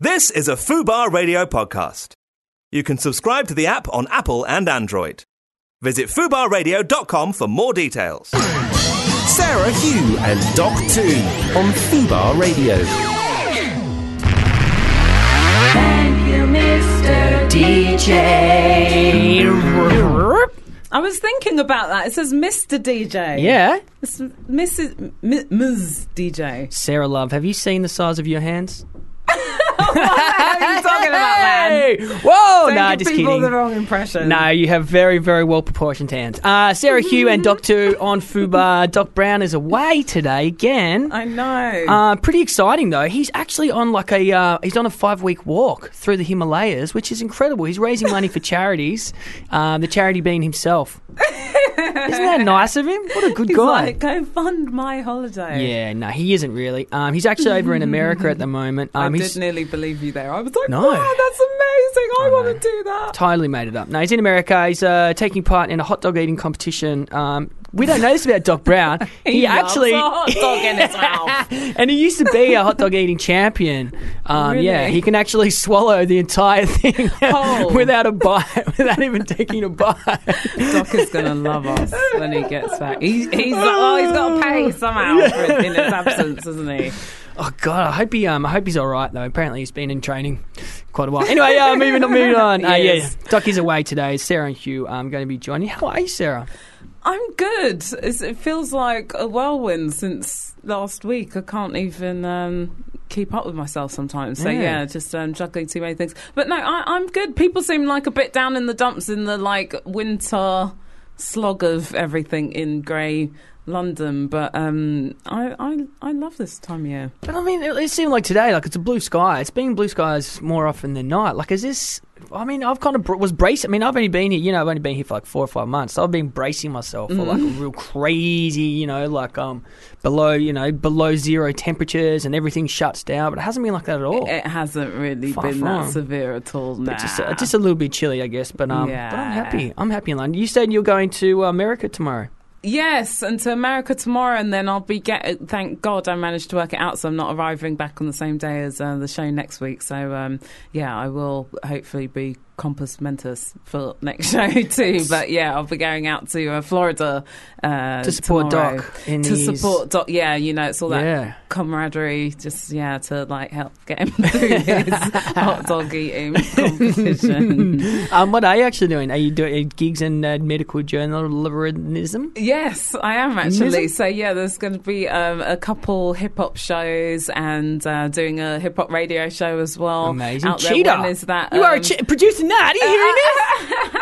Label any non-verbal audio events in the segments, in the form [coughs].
This is a Fubar Radio podcast. You can subscribe to the app on Apple and Android. Visit fubarradio.com for more details. Sarah Hugh and Doc 2 on Fubar Radio. Thank you, Mr. DJ. I was thinking about that. It says Mr. DJ. Yeah. It's Mrs. M- Ms. DJ. Sarah Love, have you seen the size of your hands? [laughs] [laughs] what are you talking about, man? Whoa! Don't nah, just people kidding. the wrong impression. No, you have very, very well proportioned hands. Uh, Sarah Hugh and [laughs] Doc 2 on Fubar. Doc Brown is away today again. I know. Uh, pretty exciting though. He's actually on like a uh, he's on a five week walk through the Himalayas, which is incredible. He's raising money for charities. Um, [laughs] the charity being himself. Isn't that nice of him? What a good He's guy. like, go fund my holiday. yeah, no, he isn't really. Um, he's actually over in America at the moment. Um, I did nearly believe you there. I was like, No. wow, that's amazing. I, I want to do that. totally made it up. No, he's in America. He's uh, taking part in a hot dog eating competition. Um, we don't know this about Doc Brown. [laughs] he, loves actually a hot dog in his mouth. [laughs] and he used to be a hot dog eating champion. Um, Yeah, he can actually swallow the entire thing [laughs] without a bite, without even taking a bite. Doc is going to love us when he gets back. He, he's oh, he's got to pay somehow for it in his absence, isn't he? Oh God, I hope he um, I hope he's all right though. Apparently he's been in training quite a while. Anyway, uh, moving on, moving [laughs] on. Uh, yeah, Yes. Doc is away today. Sarah and Hugh um, going to be joining. How are you, Sarah? I'm good. It's, it feels like a whirlwind since last week. I can't even um, keep up with myself sometimes. So Yeah. yeah, just um, juggling too many things. But no, I, I'm good. People seem like a bit down in the dumps in the like winter slog of everything in grey London. But um, I, I I love this time of year. But I mean, it, it seemed like today, like it's a blue sky. It's been blue skies more often than not. Like, is this? I mean, I've kind of br- was bracing. I mean, I've only been here. You know, I've only been here for like four or five months. So I've been bracing myself for like a real crazy, you know, like um below, you know, below zero temperatures and everything shuts down. But it hasn't been like that at all. It hasn't really Far been from. that severe at all. Nah. But just, uh, just a little bit chilly, I guess. But um, but I'm happy. I'm happy in London. You said you're going to uh, America tomorrow. Yes, and to America tomorrow, and then I'll be get. Thank God I managed to work it out, so I'm not arriving back on the same day as uh, the show next week. So um, yeah, I will hopefully be compos mentis for next [laughs] show too. But yeah, I'll be going out to uh, Florida uh, To support tomorrow. Doc in to his- support Doc. Yeah, you know, it's all that Yeah. camaraderie. Just yeah, to like help get him [laughs] [laughs] through his hot dog eating competition. Um, what are you actually doing? Are you doing gigs in uh, medical journalism? Yes, I am actually. So yeah, there's going to be um, a couple hip hop shows and uh, doing a hip hop radio show as well. Amazing. Out there. Cheater. When is that? You are a um, che- producing that. Are you hearing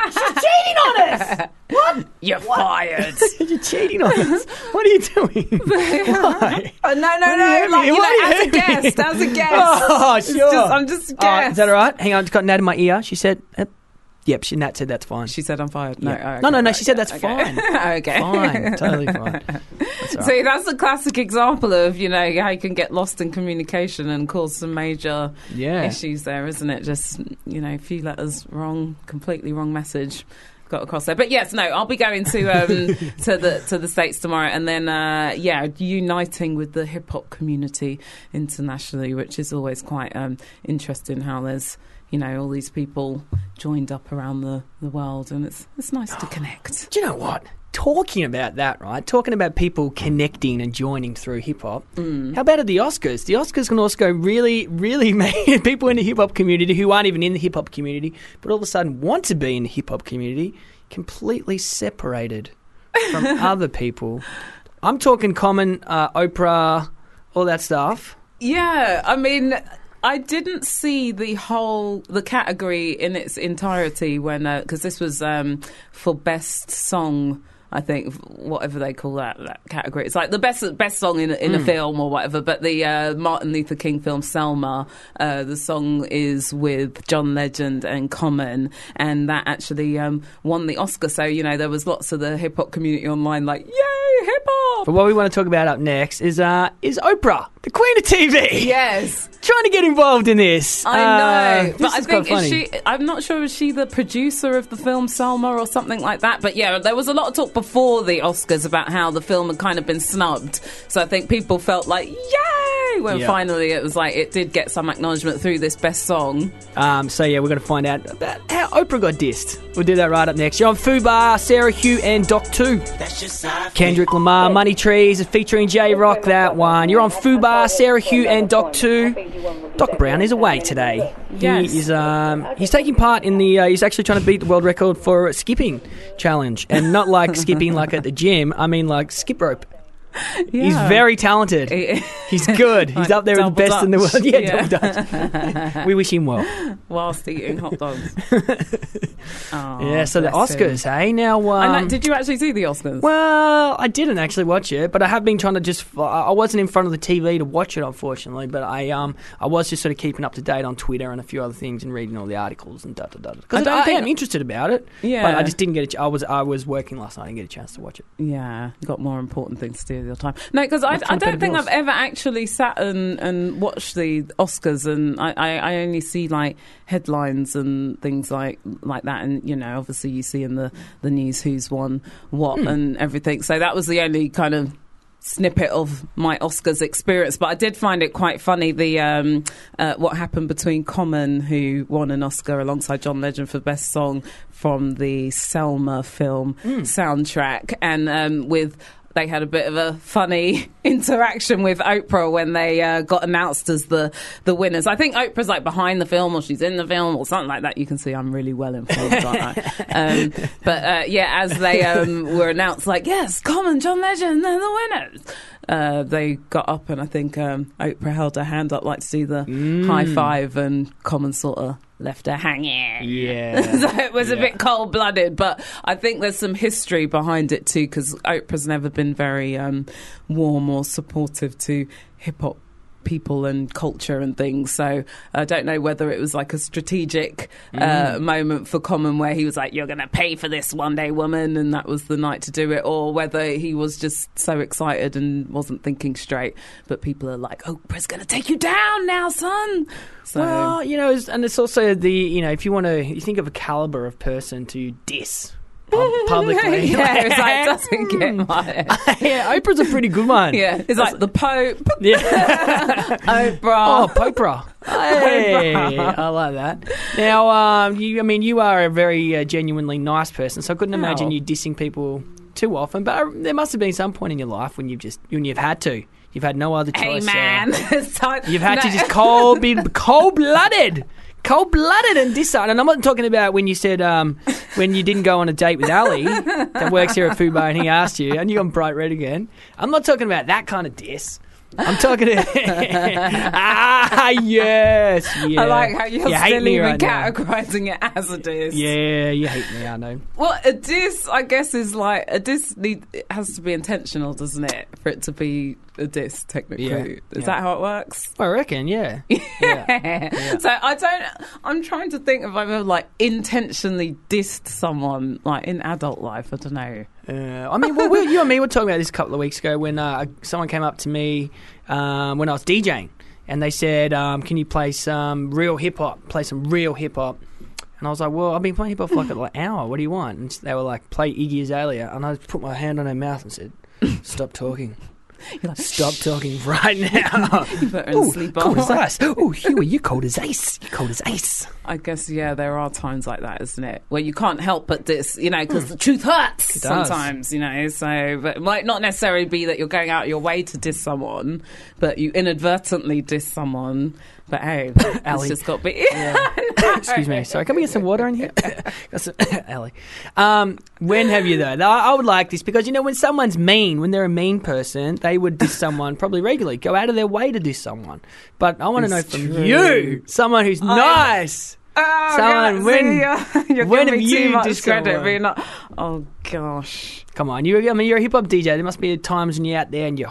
this? She's [laughs] cheating on us. What? You're fired. [laughs] You're cheating on us. What are you doing? [laughs] Why? Oh, no, no, no. you Like, you know, are as a guest, as a guest. Oh, sure. just- I'm just a guest. is that all right? Hang on, it's got Nat in my ear. She said, uh, yep. She, Nat said that's fine. She said I'm fired. No, Yeah. oh, okay, No, no, no, right, she said that's okay. fine. [laughs] okay. Fine, totally fine. [laughs] That's all So that's a classic example of you know how you can get lost in communication and cause some major Yeah. issues there, isn't it? Just you know, a few letters wrong, completely wrong message got across there. But yes, no, I'll be going to um, [laughs] to the to the states tomorrow, and then uh, yeah, uniting with the hip hop community internationally, which is always quite um, interesting. How there's you know all these people joined up around the, the world, and it's it's nice to connect. Do you know what? Talking about that, right? Talking about people connecting and joining through hip hop. Mm. How about at the Oscars? The Oscars can also go really, really [laughs] make people in the hip hop community who aren't even in the hip hop community, but all of a sudden want to be in the hip hop community, completely separated from [laughs] other people. I'm talking Common, uh, Oprah, all that stuff. Yeah, I mean, I didn't see the whole the category in its entirety when because this was um, for best song. I think whatever they call that that category, it's like the best best song in a- in a film or whatever. But the uh, Martin Luther King film Selma, uh, the song is with John Legend and Common, and that actually um, won the Oscar. So you know there was lots of the hip hop community online like, yay hop. But what we want to talk about up next is uh, is Oprah, the queen of TV, Yes, trying to get involved in this. I Uh, know. this but I is quite think is she? I'm not sure. Is she the producer of the film Selma or something like that? But yeah, there was a lot of talk before the Oscars about how the film had kind of been snubbed. So I think people felt like yay when Yeah. finally it was like it did get some acknowledgement through this best song. Um, so yeah, we're going to find out about how Oprah got dissed. We'll do that right up next. You're on Fubar, Sarah Hugh, and Doc Two. Kendrick Lamar, Money Trees, featuring Jay Rock. That one. You're on Fubar, Sarah Hugh, and Doc Two. Doc Brown is away today. Yes. He is. Um, he's taking part in the. Uh, he's actually trying to beat the world record for skipping challenge, and not like [laughs] skipping like at the gym. I mean like skip rope. [laughs] He's very talented. He's good. [laughs] He's up there with the best in the world. [laughs] Yeah, Yeah. Dutch. we wish him well. whilst eating hot dogs. Oh, Yeah, so the bless him. Oscars, hey? Now, um, know, did you actually see the Oscars? well, I didn't actually watch it, but I have been trying to just. I wasn't in front of the TV to watch it, unfortunately, but I um I was just sort of keeping up to date on Twitter and a few other things and reading all the articles and da da da. I Because I, am interested about it, Yeah. but I just didn't get a I was I was working last night and get a chance to watch it. Yeah, got more important things to do your time. No, because I, I don't think I've ever actually sat and, and watched the Oscars, and I, I, I only see like headlines and things like like that, and you know, obviously you see in the the news who's won what Hmm. and everything. So that was the only kind of snippet of my Oscars experience, but I did find it quite funny the um, uh, what happened between Common, who won an Oscar alongside John Legend for Best Song from the Selma film soundtrack, and um, with. They had a bit of a funny [laughs] interaction with Oprah when they uh, got announced as the, the winners. I think Oprah's like behind the film or she's in the film or something like that. You can see I'm really well informed, aren't I? [laughs] Um, but uh, yeah, as they um, were announced, like, yes, Common, John Legend, they're the winners. Uh, they got up and I think um, Oprah held her hand up like to do the high five and Common sort of left her hanging. Yeah, [laughs] so it was a bit cold blooded, but I think there's some history behind it too because Oprah's never been very um, warm or supportive to hip hop people and culture and things. So I don't know whether it was like a strategic uh, moment for Common where he was like, "You're going to pay for this one day, woman," and that was the night to do it, or whether he was just so excited and wasn't thinking straight. But people are like, "Oh, "Oprah's going to take you down now, son." So. Well, you know, and it's also the you know if you want to you think of a caliber of person to diss publicly. [laughs] yeah, it's like [laughs] doesn't get [laughs] my yeah, Oprah's a pretty good one. Yeah, it's like the Pope, Yeah. Oprah. Oh, Popra. Hey, I like that. Now, um, you, I mean, you are a very uh, genuinely nice person, so I couldn't imagine you dissing people too often. But uh, there must have been some point in your life when you've just when you've had to, you've had no other choice. uh, man, time. you've had to just cold be cold blooded. Cold blooded and diss And I'm not talking about when you said um, when you didn't go on a date with Ali that works here at Fubar and he asked you and you got bright red again. I'm not talking about that kind of diss. I'm talking to [laughs] ah yes. Yeah. I like how you're You still even right categorizing it as a diss. Yeah, you hate me. I know. Well, a diss, I guess, is like a diss. Need, it has to be intentional, doesn't it, for it to be a diss? Technically, Yeah, is yeah. that how it works? I reckon. [laughs] Yeah. yeah. So I don't. I'm trying to think if I've ever like intentionally dissed someone like in adult life. I don't know. Uh, I mean, well, we, you and me were talking about this a couple of weeks ago when uh, someone came up to me um, when I was DJing, and they said, um, "Can you play some real hip hop? Play some real hip hop." And I was like, "Well, I've been playing hip hop for like an hour. What do you want?" And they were like, "Play Iggy Azalea," and I put my hand on her mouth and said, "Stop talking." You're like, Stop talking right [laughs] now. put her in Ooh, sleep cold as ice. Oh, Huey, you cold as ice. You cold as ice. I guess yeah, there are times like that, isn't it, where you can't help but diss, you know, because the truth hurts sometimes, you know. So, but it might not necessarily be that you're going out of your way to diss someone, but you inadvertently diss someone. But hey, [laughs] it's just got to be. [laughs] Excuse me. Sorry, can we get some water in here? [laughs] Got some- [coughs] Ellie. Um, when have you though? I I would like this because you know when someone's mean, when they're a mean person, they would diss someone probably regularly, go out of their way to diss someone. But I want to know It's from true. you, someone who's nice. Oh, Someone, God, when- see, [laughs] you're, you're when giving have me too you much credit. But you're not. Oh gosh. Come on, you. I mean, you're a hip hop DJ. There must be times when you're out there and you're,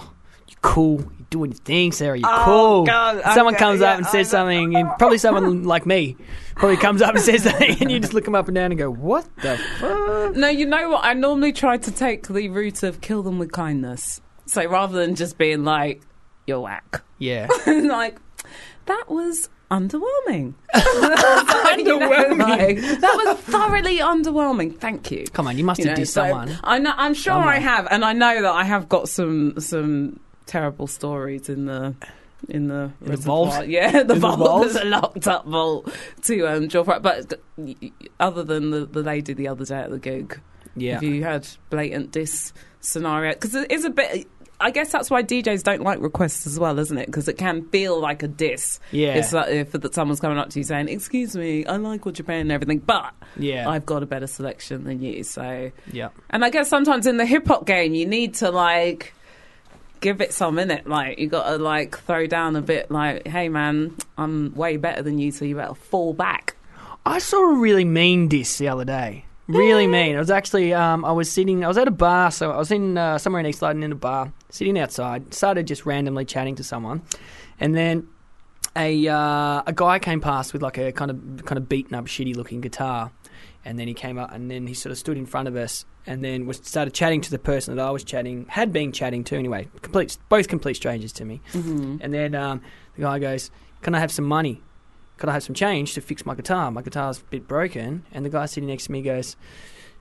you're cool, you're doing your thing, Sarah. You're Oh, cool. God, someone okay, comes yeah, up and I says know. something, and probably someone [laughs] like me probably comes up and says something, [laughs] and you just look them up and down and go, "What the fuck?" No, you know what? I normally try to take the route of kill them with kindness. So rather than just being like, you're whack, Yeah. [laughs] like, that was underwhelming. [laughs] underwhelming. Like, that was thoroughly underwhelming. Thank you. Come on, you must You have know, dissed so someone. I know, I'm sure I have, and I know that I have got some some terrible stories in the in the, In the vault? Yeah, [laughs] the In the vault, vault? a locked up vault to um, draw from. But other than the, the lady the other day at the gig, Yeah. have you had blatant diss scenario? Because it is a bit. I guess that's why DJs don't like requests as well, isn't it? Because it can feel like a diss. Yeah. It's like if that someone's coming up to you saying, "Excuse me, I like what you're playing and everything, but Yeah. I've got a better selection than you." So, yeah. and I guess sometimes in the hip hop game, you need to like give it some in it. Like you got to like throw down a bit. Like, hey man, I'm way better than you, so you better fall back. I saw a really mean diss the other day. Really mean. I was actually, um, I was sitting, I was at a bar, so I was in uh, somewhere in East London in a bar, sitting outside, started just randomly chatting to someone, and then a uh, a guy came past with like a kind of kind of beaten up, shitty looking guitar, and then he came up and then he sort of stood in front of us, and then was started chatting to the person that I was chatting, had been chatting to anyway, complete, both complete strangers to me, Mm-hmm. and then um, the guy goes, "Can I have some money? Could I have some change to fix my guitar? My guitar's a bit broken." And the guy sitting next to me goes,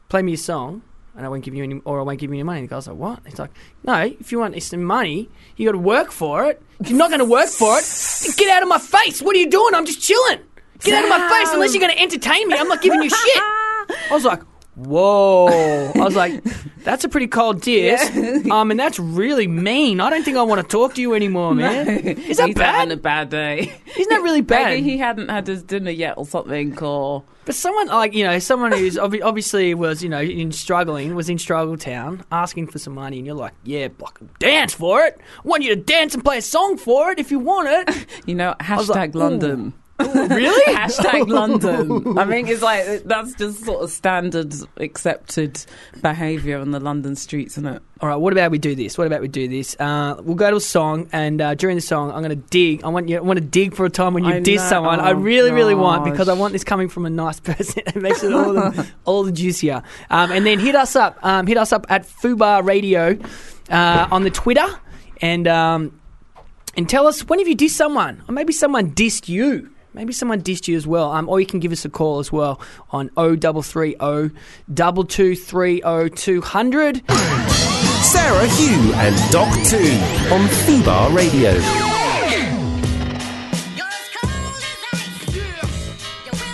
"Play me a song, and I won't give you any, or I won't give you any money." And the guy's like, "What?" He's like, "No, if you want some money, you got to work for it. If you're not going to work for it, get out of my face. What are you doing? I'm just chilling. Get out of my face unless you're going to entertain me. I'm not giving you shit." [laughs] I was like. Whoa! I was like, [laughs] "That's a pretty cold diss, [laughs] um, and that's really mean. I don't think I want to talk to you anymore, man. Is that He's bad? having a bad day. Isn't that really [laughs] bad? Maybe he hadn't had his dinner yet or something, or But someone like you know, someone who's obvi- obviously was you know in struggling, was in struggle town, asking for some money, and you're like, yeah, fuck, dance for it. I want you to dance and play a song for it if you want it. you know, was like, hashtag London. Really? [laughs] Hashtag London. [laughs] I mean, it's like that's just sort of standard accepted behaviour on the London streets, isn't it? All right, what about we do this? What about we do this? Uh, we'll go to a song, and uh, during the song, I'm going to dig. I want you. I want to dig for a time when you I diss know. someone. I Oh, really, really want because I want this coming from a nice [laughs] person. it makes it all the, all the juicier. Um, and then hit us up. Um, hit us up at Fubar Radio uh, on the Twitter, and um, and tell us when have you dissed someone, or maybe someone dissed you. Maybe someone dissed you as well. Um, or you can give us a call as well on 0330 2230 200. Sarah Hugh and Doc 2 on Fubar Radio.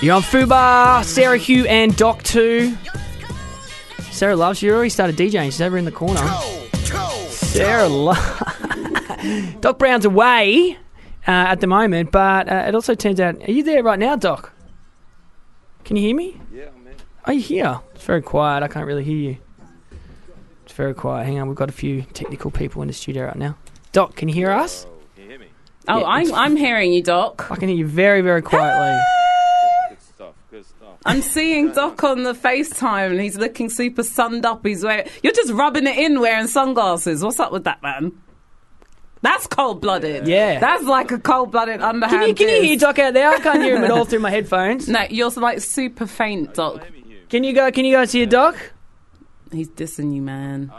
You're on Fubar, Sarah Hugh and Doc 2. Sarah loves you. already started DJing. She's over in the corner. Sarah lo- [laughs] Doc Brown's away uh, at the moment, but uh, it also turns out. Are you there right now, Doc? Can you hear me? Yeah, I'm in. Are you here? It's very quiet. I can't really hear you. It's very quiet. Hang on, we've got a few technical people in the studio right now. Doc, can you hear us? Oh, can you hear me? Oh, Yeah, I'm, I'm hearing you, Doc. I can hear you very, very quietly. Good stuff. Good stuff. I'm seeing Doc on the FaceTime and he's looking super sunned up. He's wearing. You're just rubbing it in wearing sunglasses. What's up with that, man? That's cold blooded. Yeah. That's like a cold blooded underhand. Can you, can you hear Doc out there? I can't hear him at all [laughs] through my headphones. No, you're like super faint, Doc. Hear? Can you go? Can you guys hear Doc? He's dissing you, man.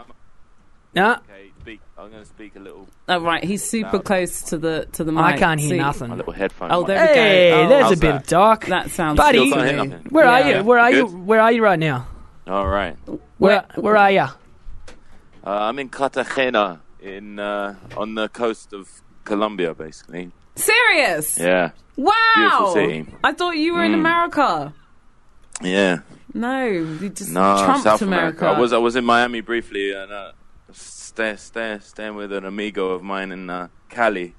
No, Okay, speak. I'm going to speak a little. Oh right, he's super close to the to the mic. I can't hear See- My nothing. little headphone. Oh, mic. there we go. Hey, Oh. there's a bit that? of Doc. That sounds. Buddy, Still can't hear Where are you? Where are you? Where are you right now? All right. Where Where are you? Uh, I'm in Cartagena, in uh, on the coast of Colombia, basically. Serious? Yeah, Wow. Beautiful city. I thought you were in Mm. America. yeah. No, you just No, trumped South America. America. I was I was in Miami briefly, and uh, stay, stay, staying with an amigo of mine in uh, Cali,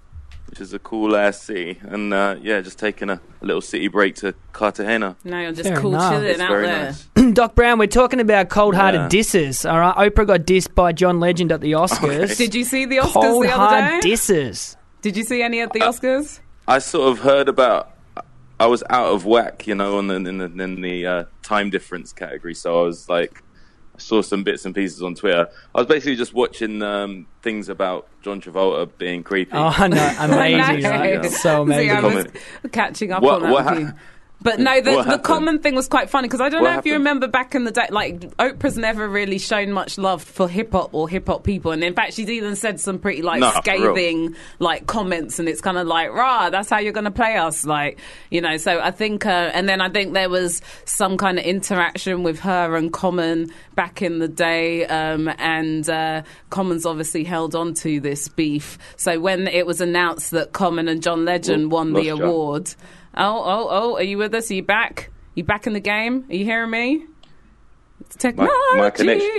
which is a cool ass city, and uh, yeah, just taking a, a little city break to Cartagena. No, you're just Fair cool enough. chilling It's out very there. nice. [clears throat] Doc Brown, we're talking about cold-hearted Yeah. disses. All right, Oprah got dissed by John Legend at the [laughs] Oscars. Did you see the Oscars Cold the other hard day? disses. Did you see any at the Uh, Oscars? I sort of heard about. I was out of whack, you know, on the, in the in the uh, time difference category. So I was like, I saw some bits and pieces on Twitter. I was basically just watching um, things about John Travolta being creepy. Oh no, [laughs] amazing! No. right? So [laughs] See, I was catching up What- on that what with ha- you. But no, the, the common thing was quite funny because I don't What know if you remember back in the day, like Oprah's never really shown much love for hip hop or hip hop people, and in fact, she's even said some pretty like real. scathing like comments, and it's kind of like, rah, that's how you're going to play us, like you know. So I think, uh, and then I think there was some kind of interaction with her and Common back in the day, um, and uh, Common's obviously held on to this beef. So when it was announced that Common and John Legend won the John. award. Oh, oh, oh! Are you with us? Are you back? You back in the game? Are you hearing me? It's technology. my connection.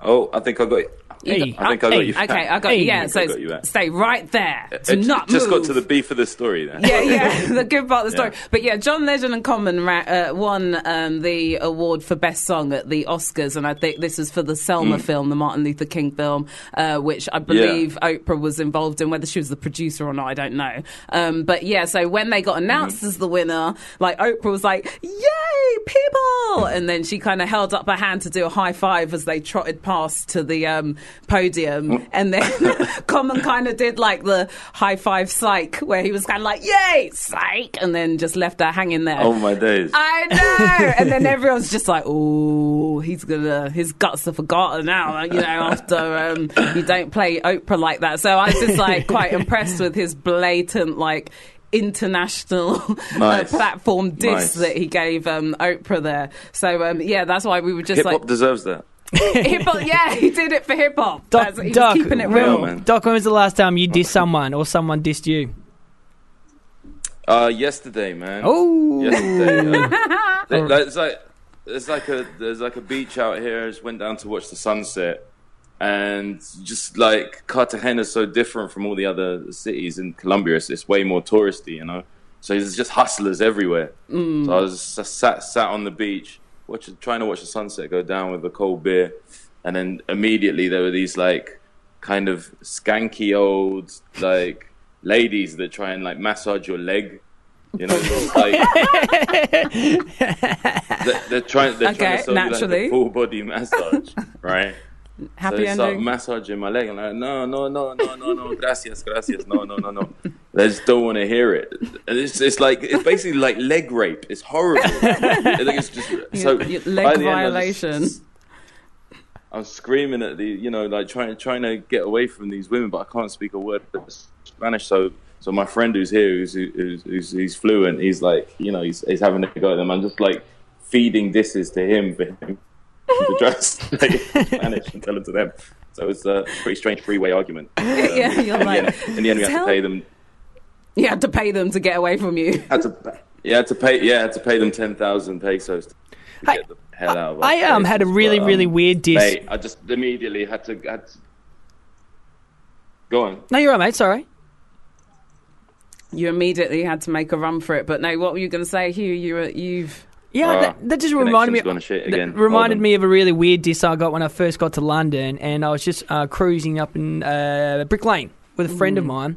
Oh, I think I got it. Hey. I think I got you. Okay, I got Hey. yeah. I So got you back. stay right there. It Do not just move. got to the beef of the story then. yeah, yeah, [laughs] the good part of the story. Yeah. But yeah, John Legend and Common ra- uh, won um, the award for best song at the Oscars, and I think this is for the Selma Mm. film, the Martin Luther King film, uh, which I believe Oprah was involved in. Whether she was the producer or not, I don't know. Um, but yeah, so when they got announced Mm. as the winner, like Oprah was like, "Yay, people!" And then she kind of held up her hand to do a high five as they trotted past to the um, podium, Mm. and then [laughs] Common kind of did like the high five psych, where he was kind of like, "Yay, psych," and then just left her hanging there. Oh my days. I know, and then [laughs] everyone's just like, "Oh, he's gonna, his guts are forgotten now." You know, after um, you don't play Oprah like that. So I was just like quite [laughs] impressed with his blatant like international uh, platform diss Nice. that he gave um, Oprah there. So um, yeah, that's why we were just Hip like hop deserves that. Hip hop. [laughs] Yeah, he did it for hip hop. Doc, That's- he Doc, keeping it when- real. man. Doc, when was the last time you dissed someone or someone dissed you? Uh, yesterday, man. Oh, Yesterday. uh, th- [laughs] like, it's like there's like a there's like a beach out here. I just went down to watch the sunset, and just like Cartagena is so different from all the other cities in Colombia. It's, it's way more touristy, you know. So there's just hustlers everywhere. Mm. So I was just sat sat on the beach, watching, trying to watch the sunset go down with a cold beer, and then immediately there were these like kind of skanky old like ladies that try and like massage your leg. You know, like [laughs] they're, they're trying. They're trying to sell you like a full body massage, right? Happy so ending. massaging my leg, and I'm like, no, no, no, no, no, no, gracias, gracias, no, no, no, no. They just don't want to hear it. And it's, it's like it's basically like leg rape. It's horrible. It's just [laughs] so Your- your leg the end, I was violation. just- I was screaming at the, you know, like trying trying to get away from these women, but I can't speak a word of Spanish. So, so my friend who's here, who's who's, who's, who's fluent, he's like, you know, he's, he's having a go at them. I'm just like feeding disses to him for him [laughs] to [laughs] say Spanish and tell it to them. So it's a pretty strange three-way argument. Um, [laughs] Yeah, you're in, the like, end, in the end, we had to pay them. You had to pay them to get away from you. Had to, yeah, had to pay. Yeah, had to pay them ten thousand pesos to Hey, get the hell out of. I um had a really but, really um, weird diss. Mate, I just immediately had to, had to go on. No, you're right, mate. Sorry. You immediately had to make a run for it. But no, what were you going to say, Hugh? You were, you've. Yeah, Ah, that, that just reminded me. connection's gone to shit that reminded Hold me of a really weird diss I got when I first got to London, and I was just uh, cruising up in uh, Brick Lane with a friend of mine,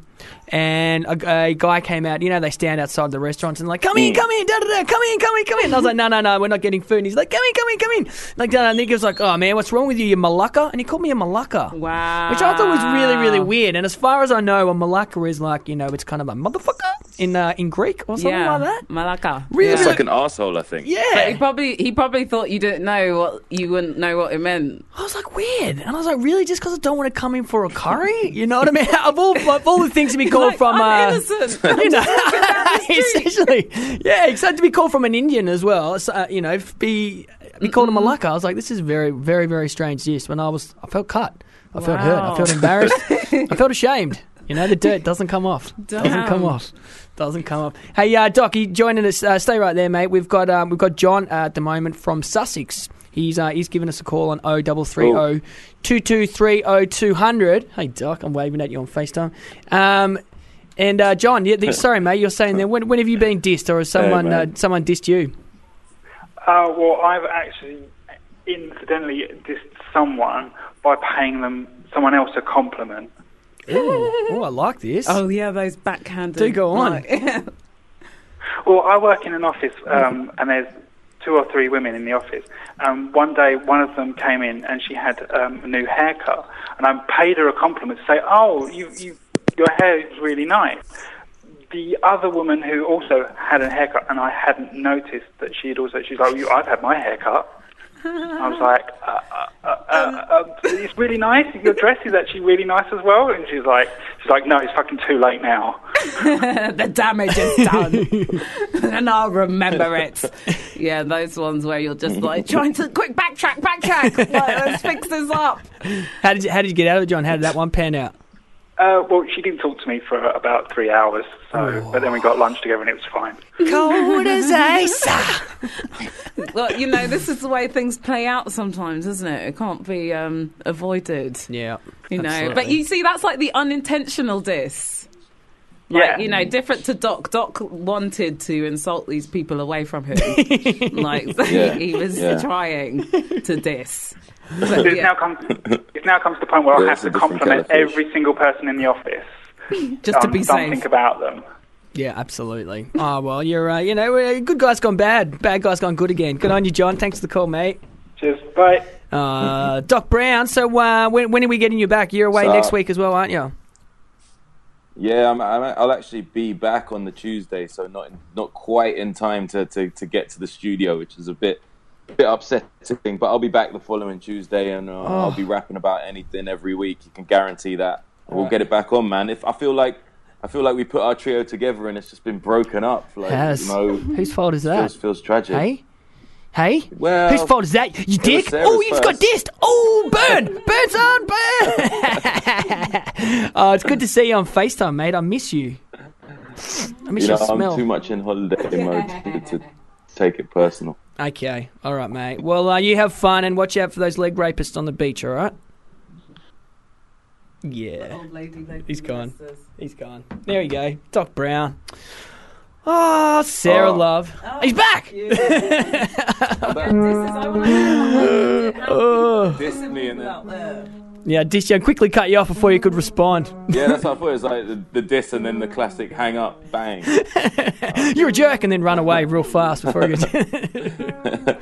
and a, a guy came out. You know, they stand outside the restaurants and like, "Come in, come in, da da da, come in, come in, come in." And I was like, "No, no, no, we're not getting food." And he's like, "Come in, come in, come in." Like, da, da. and he was like, "Oh man, what's wrong with you, You're malaka?" And he called me a malaka. Wow. Which I thought was really, really weird. And as far as I know, a malaka is like, you know, it's kind of a motherfucker in uh, in Greek or something yeah, like that. Malaka. Really, Yeah. It's like an asshole, I think. But he Yeah. probably he probably thought you didn't know what you wouldn't know what it meant. I was like, weird. And I was like, really? Just because I don't want to come in for a curry? You know what I mean? [laughs] of, all, of all the things to be called Like, from. I'm uh, innocent. [laughs] You know, [laughs] essentially, yeah. Except to be called from an Indian as well. So, uh, you know, be be called a Malaka. I was like, this is very, very, very strange. Yes, when I was, I felt cut. I felt hurt. I felt embarrassed. [laughs] I felt ashamed. You know, the dirt doesn't come off. Doesn't come off. Doesn't come off. Hey, uh, Doc, you joining us? Uh, stay right there, mate. We've got um, we've got John uh, at the moment from Sussex. He's uh, he's given us a call on 0330 2230 200. Hey, Doc, I'm waving at you on FaceTime. Um, and uh, John, yeah, the, sorry, mate, you're saying there. When, when have you been dissed, or has someone uh, someone dissed you? Uh, well, I've actually incidentally dissed someone by paying them someone else a compliment. Oh, I like this. Oh yeah, those backhanded. Do go on. like- [laughs] Well, I work in an office, um, and there's two or three women in the office. Um, one day, one of them came in and she had um, a new haircut, and I paid her a compliment to say, "Oh, you, you, your hair is really nice." The other woman who also had a haircut, and I hadn't noticed that she had also. She's like, "You, I've had my haircut." I was like, uh, uh, uh, uh, uh, "It's really nice. Your dress is actually really nice as well." And she's like, "She's like, no, it's fucking too late now." [laughs] the damage is done, [laughs] and I'll remember it. Yeah, those ones where you're just like trying to quick backtrack, backtrack. Like, let's fix this up. How did you, how did you get out of it, John? How did that one pan out? Uh, well, she didn't talk to me for about three hours, so but then we got lunch together and it was fine. Cold as [laughs] ice. Well, you know, this is the way things play out sometimes, isn't it? It can't be um, avoided. yeah, You know, absolutely. but you see, that's like the unintentional diss. Like, Yeah. you know, different to Doc. Doc wanted to insult these people away from him. [laughs] like, [laughs] Yeah. he, he was Yeah. trying to diss. So But, it's yeah, now come. It's now comes to the point where Yeah, I have to compliment kettle of every single person in the office. [laughs] just to um, be something safe. about them. Yeah, absolutely. Oh well, you're uh, you know, uh, good guy's gone bad, bad guy's gone good again. Good on you, John. Thanks for the call, mate. Cheers. Bye. Uh, Doc Brown. So uh, when when are we getting you back? You're away So- next week as well, aren't you? Yeah, I'm, I'm, I'll actually be back on the Tuesday, so not not quite in time to, to, to get to the studio, which is a bit bit upsetting. But I'll be back the following Tuesday, and uh, I'll be rapping about anything every week. You can guarantee that. And we'll get it back on, man. If I feel like I feel like we put our trio together and it's just been broken up. Like, Has you know, whose fault is that? feels feels tragic. Hey, hey, Well, whose fault is that? You dick! Oh, you just got dissed! Oh, burn, burn, son, burn! [laughs] oh, it's good to see you on Facetime, mate. I miss you. I miss You know, your smell. I'm too much in holiday mode to, to take it personal. Okay, all right, mate. Well, uh, you have fun and watch out for those leg rapists on the beach. All right. Yeah, He's gone. he's gone. There you go, Doc Brown. Oh, Sarah Oh. Love. He's back. Oh. [laughs] Dissed [laughs] me and then, Yeah, Dish Young quickly cut you off before you could respond. yeah, that's what I thought. It was like the, the diss and then the classic hang up, bang. [laughs] You're a jerk, and then run away real fast before you get.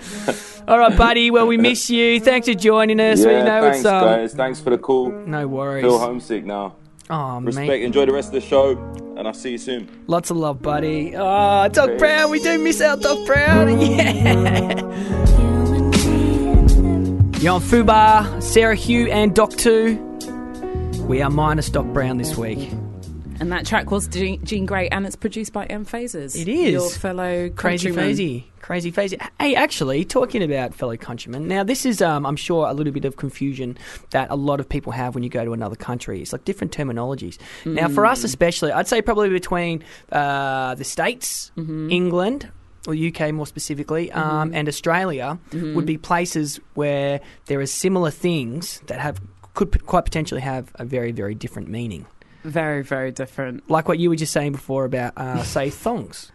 [laughs] All right, buddy. Well, we miss you. Thanks for joining us. yeah, we know thanks, it's um, guys. Thanks for the call. no worries. Feel homesick now. Oh, Respect. mate. Enjoy the rest of the show, and I'll see you soon. Lots of love, buddy. Oh, Doc Brown. We do miss out Doc Brown. [laughs] Yeah. You're on Fubar, Sarah Hugh, and Doc 2. We are minus Doc Brown this week. And that track was Gene Grey, and it's produced by M-Phazes. It is. Your fellow Crazy. Fazy. Crazy Fazy. Hey, actually, talking about fellow countrymen, now this is, um, I'm sure, a little bit of confusion that a lot of people have when you go to another country. It's like different terminologies. Now, for Mm. us especially, I'd say probably between uh, the States, Mm-hmm. England, or UK more specifically, um, and Australia Mm-hmm. would be places where there are similar things that have could p- quite potentially have a very, very different meaning. Very, very different. Like what you were just saying before about, uh, [laughs] say, thongs.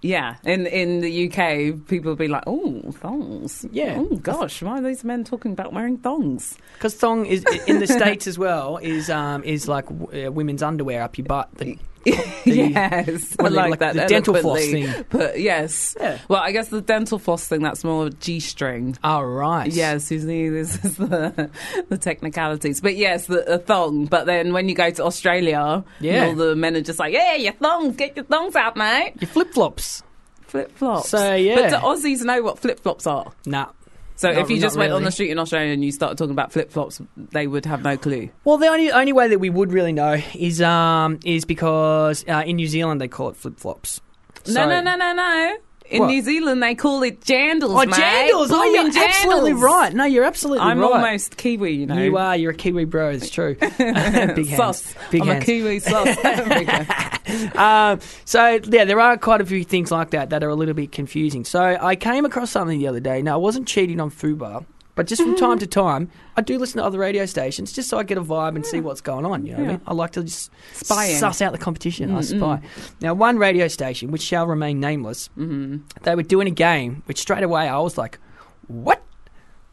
Yeah, in in the UK, people would be like, "Oh, thongs." Yeah. Oh gosh, why are these men talking about wearing thongs? Because thong is in the [laughs] states as well is um, is like w- uh, women's underwear up your butt. The, [laughs] yes, I like, like that. the dental floss thing. But yes, Yeah. well, I guess the dental floss thing that's more G-string. All right. right. Yes, you see, this [laughs] is the, the technicalities. But yes, the, the thong. But then when you go to Australia, Yeah. all the men are just like, yeah, your thongs, get your thongs out, mate. Your flip flops. Flip flops. So, yeah. But do Aussies know what flip flops are? Nah. So Not- if you just went on the street in Australia and you started talking about flip flops, they would have no clue. Well, the only only way that we would really know is um is because uh, in New Zealand they call it flip flops. no, no, no, no, no. In What? New Zealand, they call it jandals, Oh, mate. jandals! Oh, you're absolutely right. No, you're absolutely right. I'm almost Kiwi, you know. You are. You're a Kiwi bro. It's true. [laughs] [laughs] Big hands. Sauce. Big I'm hands. a Kiwi sauce. [laughs] Um, so yeah, there are quite a few things like that that are a little bit confusing. So I came across something the other day. Now I wasn't cheating on Fubar, but just from time mm-hmm. to time, I do listen to other radio stations just so I get a vibe and see what's going on. You know what I mean? I like to just Spying. suss out the competition. I spy. Now one radio station, which shall remain nameless, mm-hmm. they were doing a game, which straight away I was like, "What?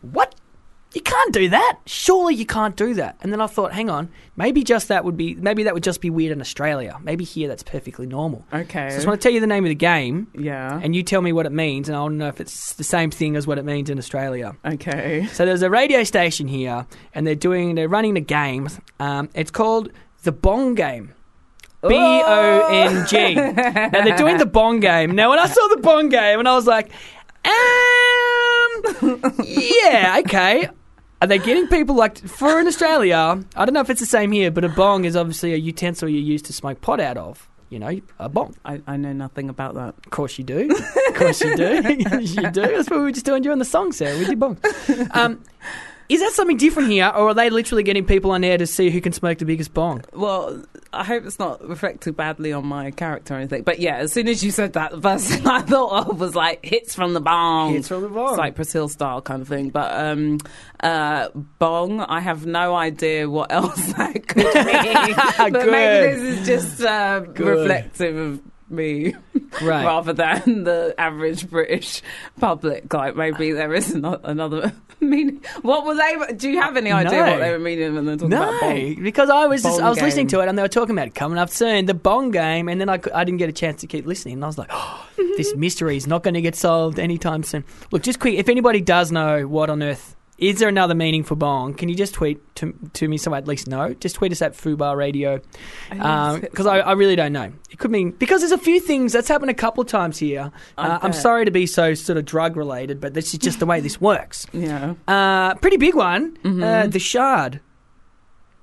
What? You can't do that. Surely you can't do that. And then I thought, hang on, maybe just that would be maybe that would just be weird in Australia. Maybe here that's perfectly normal. Okay. So I just want to tell you the name of the game, yeah. and you tell me what it means, and I want to know if it's the same thing as what it means in Australia. okay. So there's a radio station here, and they're doing they're running a game. Um, it's called the Bong Game. B O N G. Now they're doing the Bong Game. Now when I saw the Bong Game, and I was like, um, yeah, okay. Are they getting people like for in Australia? I don't know if it's the same here, but a bong is obviously a utensil you use to smoke pot out of. You know, a bong. I, I know nothing about that. Of course you do. Of course you do. [laughs] you do. That's what we were just doing during the song, Sarah. We did bong. Um, is that something different here, or are they literally getting people on air to see who can smoke the biggest bong? Well, I hope it's not reflected badly on my character or anything. But yeah, as soon as you said that, the first thing [laughs] I thought of was like hits from the bong. Hits from the bong. It's like Brazil style kind of thing. But um, uh, bong, I have no idea what [laughs] else that could mean. [laughs] but Good. maybe this is just uh, reflective of me [laughs] Right. rather than the average British public. Like maybe there is ano- another [laughs] meaning. What were they? Do you have any uh, idea No. what they were meaning when they're talking about bong? No, because I was just, I was listening to it and they were talking about it coming up soon, the Bong game, and then I, I didn't get a chance to keep listening. And I was like, oh, [laughs] this mystery is not going to get solved anytime soon. Look, just quick, if anybody does know what on earth is there another meaning for Bong, can you just tweet to, to me so I at least know? Just tweet us at Fubar Radio because I, I really don't know. It could mean because there's a few things that's happened a couple of times here. Uh, I'm sorry to be so sort of drug related, but this is just the way this works. [laughs] Yeah. Uh, pretty big one, uh, the Shard.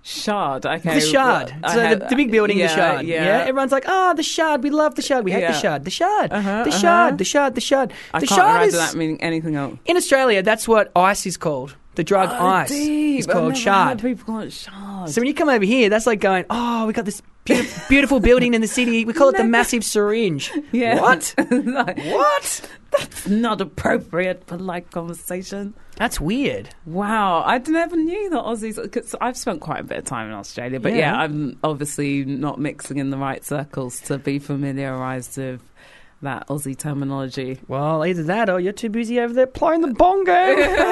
Shard. Okay. The Shard. I So the, the big building, yeah, the Shard. Yeah. Everyone's like, oh, the Shard. We love the Shard. We hate Yeah. the Shard. The Shard. Uh-huh, the uh-huh. Shard. The Shard. The Shard. I the can't Shard is that meaning anything else. in Australia. That's what ice is called. The drug ice Deep. is called Shard. people call it shard. So when you come over here, that's like going, oh, we got this beautiful, beautiful building in the city. We call it the [laughs] massive syringe. [laughs] yeah. What? [laughs] Like, What? That's not appropriate for like conversation. That's weird. Wow, I never knew that Aussies. Cause I've spent quite a bit of time in Australia, but Yeah. yeah, I'm obviously not mixing in the right circles to be familiarised with that Aussie terminology. Well, either that or you're too busy over there playing the bongo. yeah.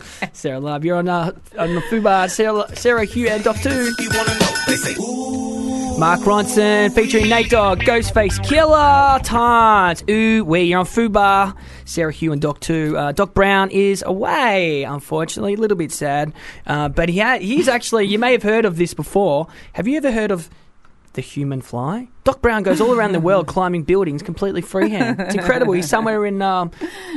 [laughs] [laughs] Sarah Love, you're on, uh, on the Fubar. Sarah, Sarah Hugh and Doc 2. Mark Ronson featuring Nate Dogg, Ghostface Killah Times. Ooh, where you're on Fubar. Sarah Hugh and Doc 2. Uh, Doc Brown is away, unfortunately. A little bit sad. Uh, but he ha- he's actually, you may have heard of this before. Have you ever heard of the human fly? Doc Brown goes all around the world [laughs] climbing buildings completely freehand. It's incredible. He's somewhere in um,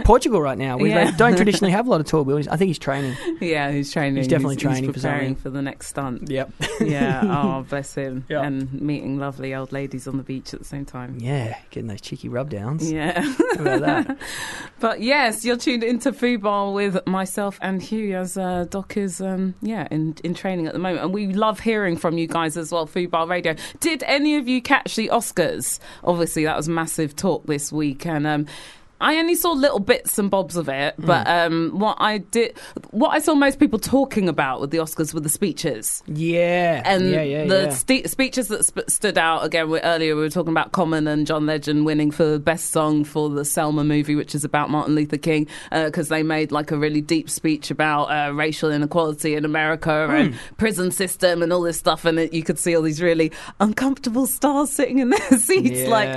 Portugal right now. We Yeah. don't traditionally have a lot of tall buildings. I think he's training. Yeah, he's training. He's definitely training for preparing something. for the next stunt. Yep. Yeah, [laughs] oh, bless him. Yeah. And meeting lovely old ladies on the beach at the same time. Yeah, getting those cheeky rub downs. Yeah. About that? [laughs] But yes, you're tuned into Fubar with myself and Hugh as uh, Doc is, um, yeah, in, in training at the moment. And we love hearing from you guys as well, Fubar Radio. Did any of you catch the Oscars? Obviously, that was massive talk this week. And um, I only saw little bits and bobs of it. But um, what I did, what I saw most people talking about with the Oscars were the speeches. Yeah. And yeah, yeah, the yeah. ste- speeches that sp- stood out again we, earlier, we were talking about Common and John Legend winning for best song for the Selma movie, which is about Martin Luther King, because they made like a really deep speech about uh, racial inequality in America Hmm. and prison system and all this stuff. And it, you could see all these really uncomfortable stars sitting in their [laughs] seats, like,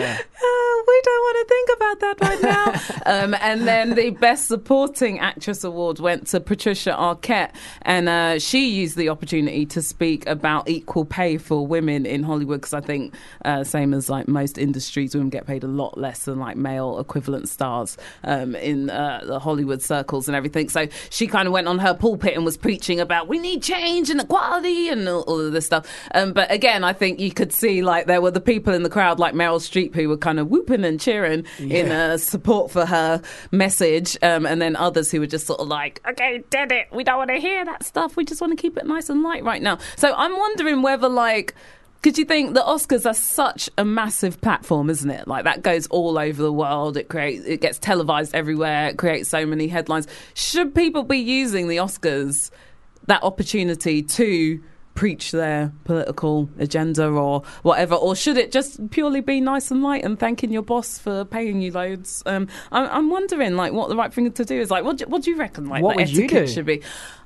"Oh, we don't want to think about that right now. Um, and then the Best Supporting Actress Award went to Patricia Arquette, and uh, she used the opportunity to speak about equal pay for women in Hollywood because I think, uh, same as like most industries, women get paid a lot less than like male equivalent stars um, in uh, the Hollywood circles and everything. So she kind of went on her pulpit and was preaching about we need change and equality and all, all of this stuff. Um, but again, I think you could see like there were the people in the crowd like Meryl Streep who were kind of whooping and cheering in uh, support for her message, um, and then others who were just sort of like, okay, did it. We don't want to hear that stuff. We just want to keep it nice and light right now. So I'm wondering whether like. Because you think the Oscars are such a massive platform, isn't it? Like that goes all over the world. It creates, it gets televised everywhere. It creates so many headlines. Should people be using the Oscars that opportunity to preach their political agenda or whatever, or should it just purely be nice and light and thanking your boss for paying you loads? Um, I'm, I'm wondering, like, what the right thing to do is. Like, what do, what do you reckon? Like, What the would you etiquette do? should be.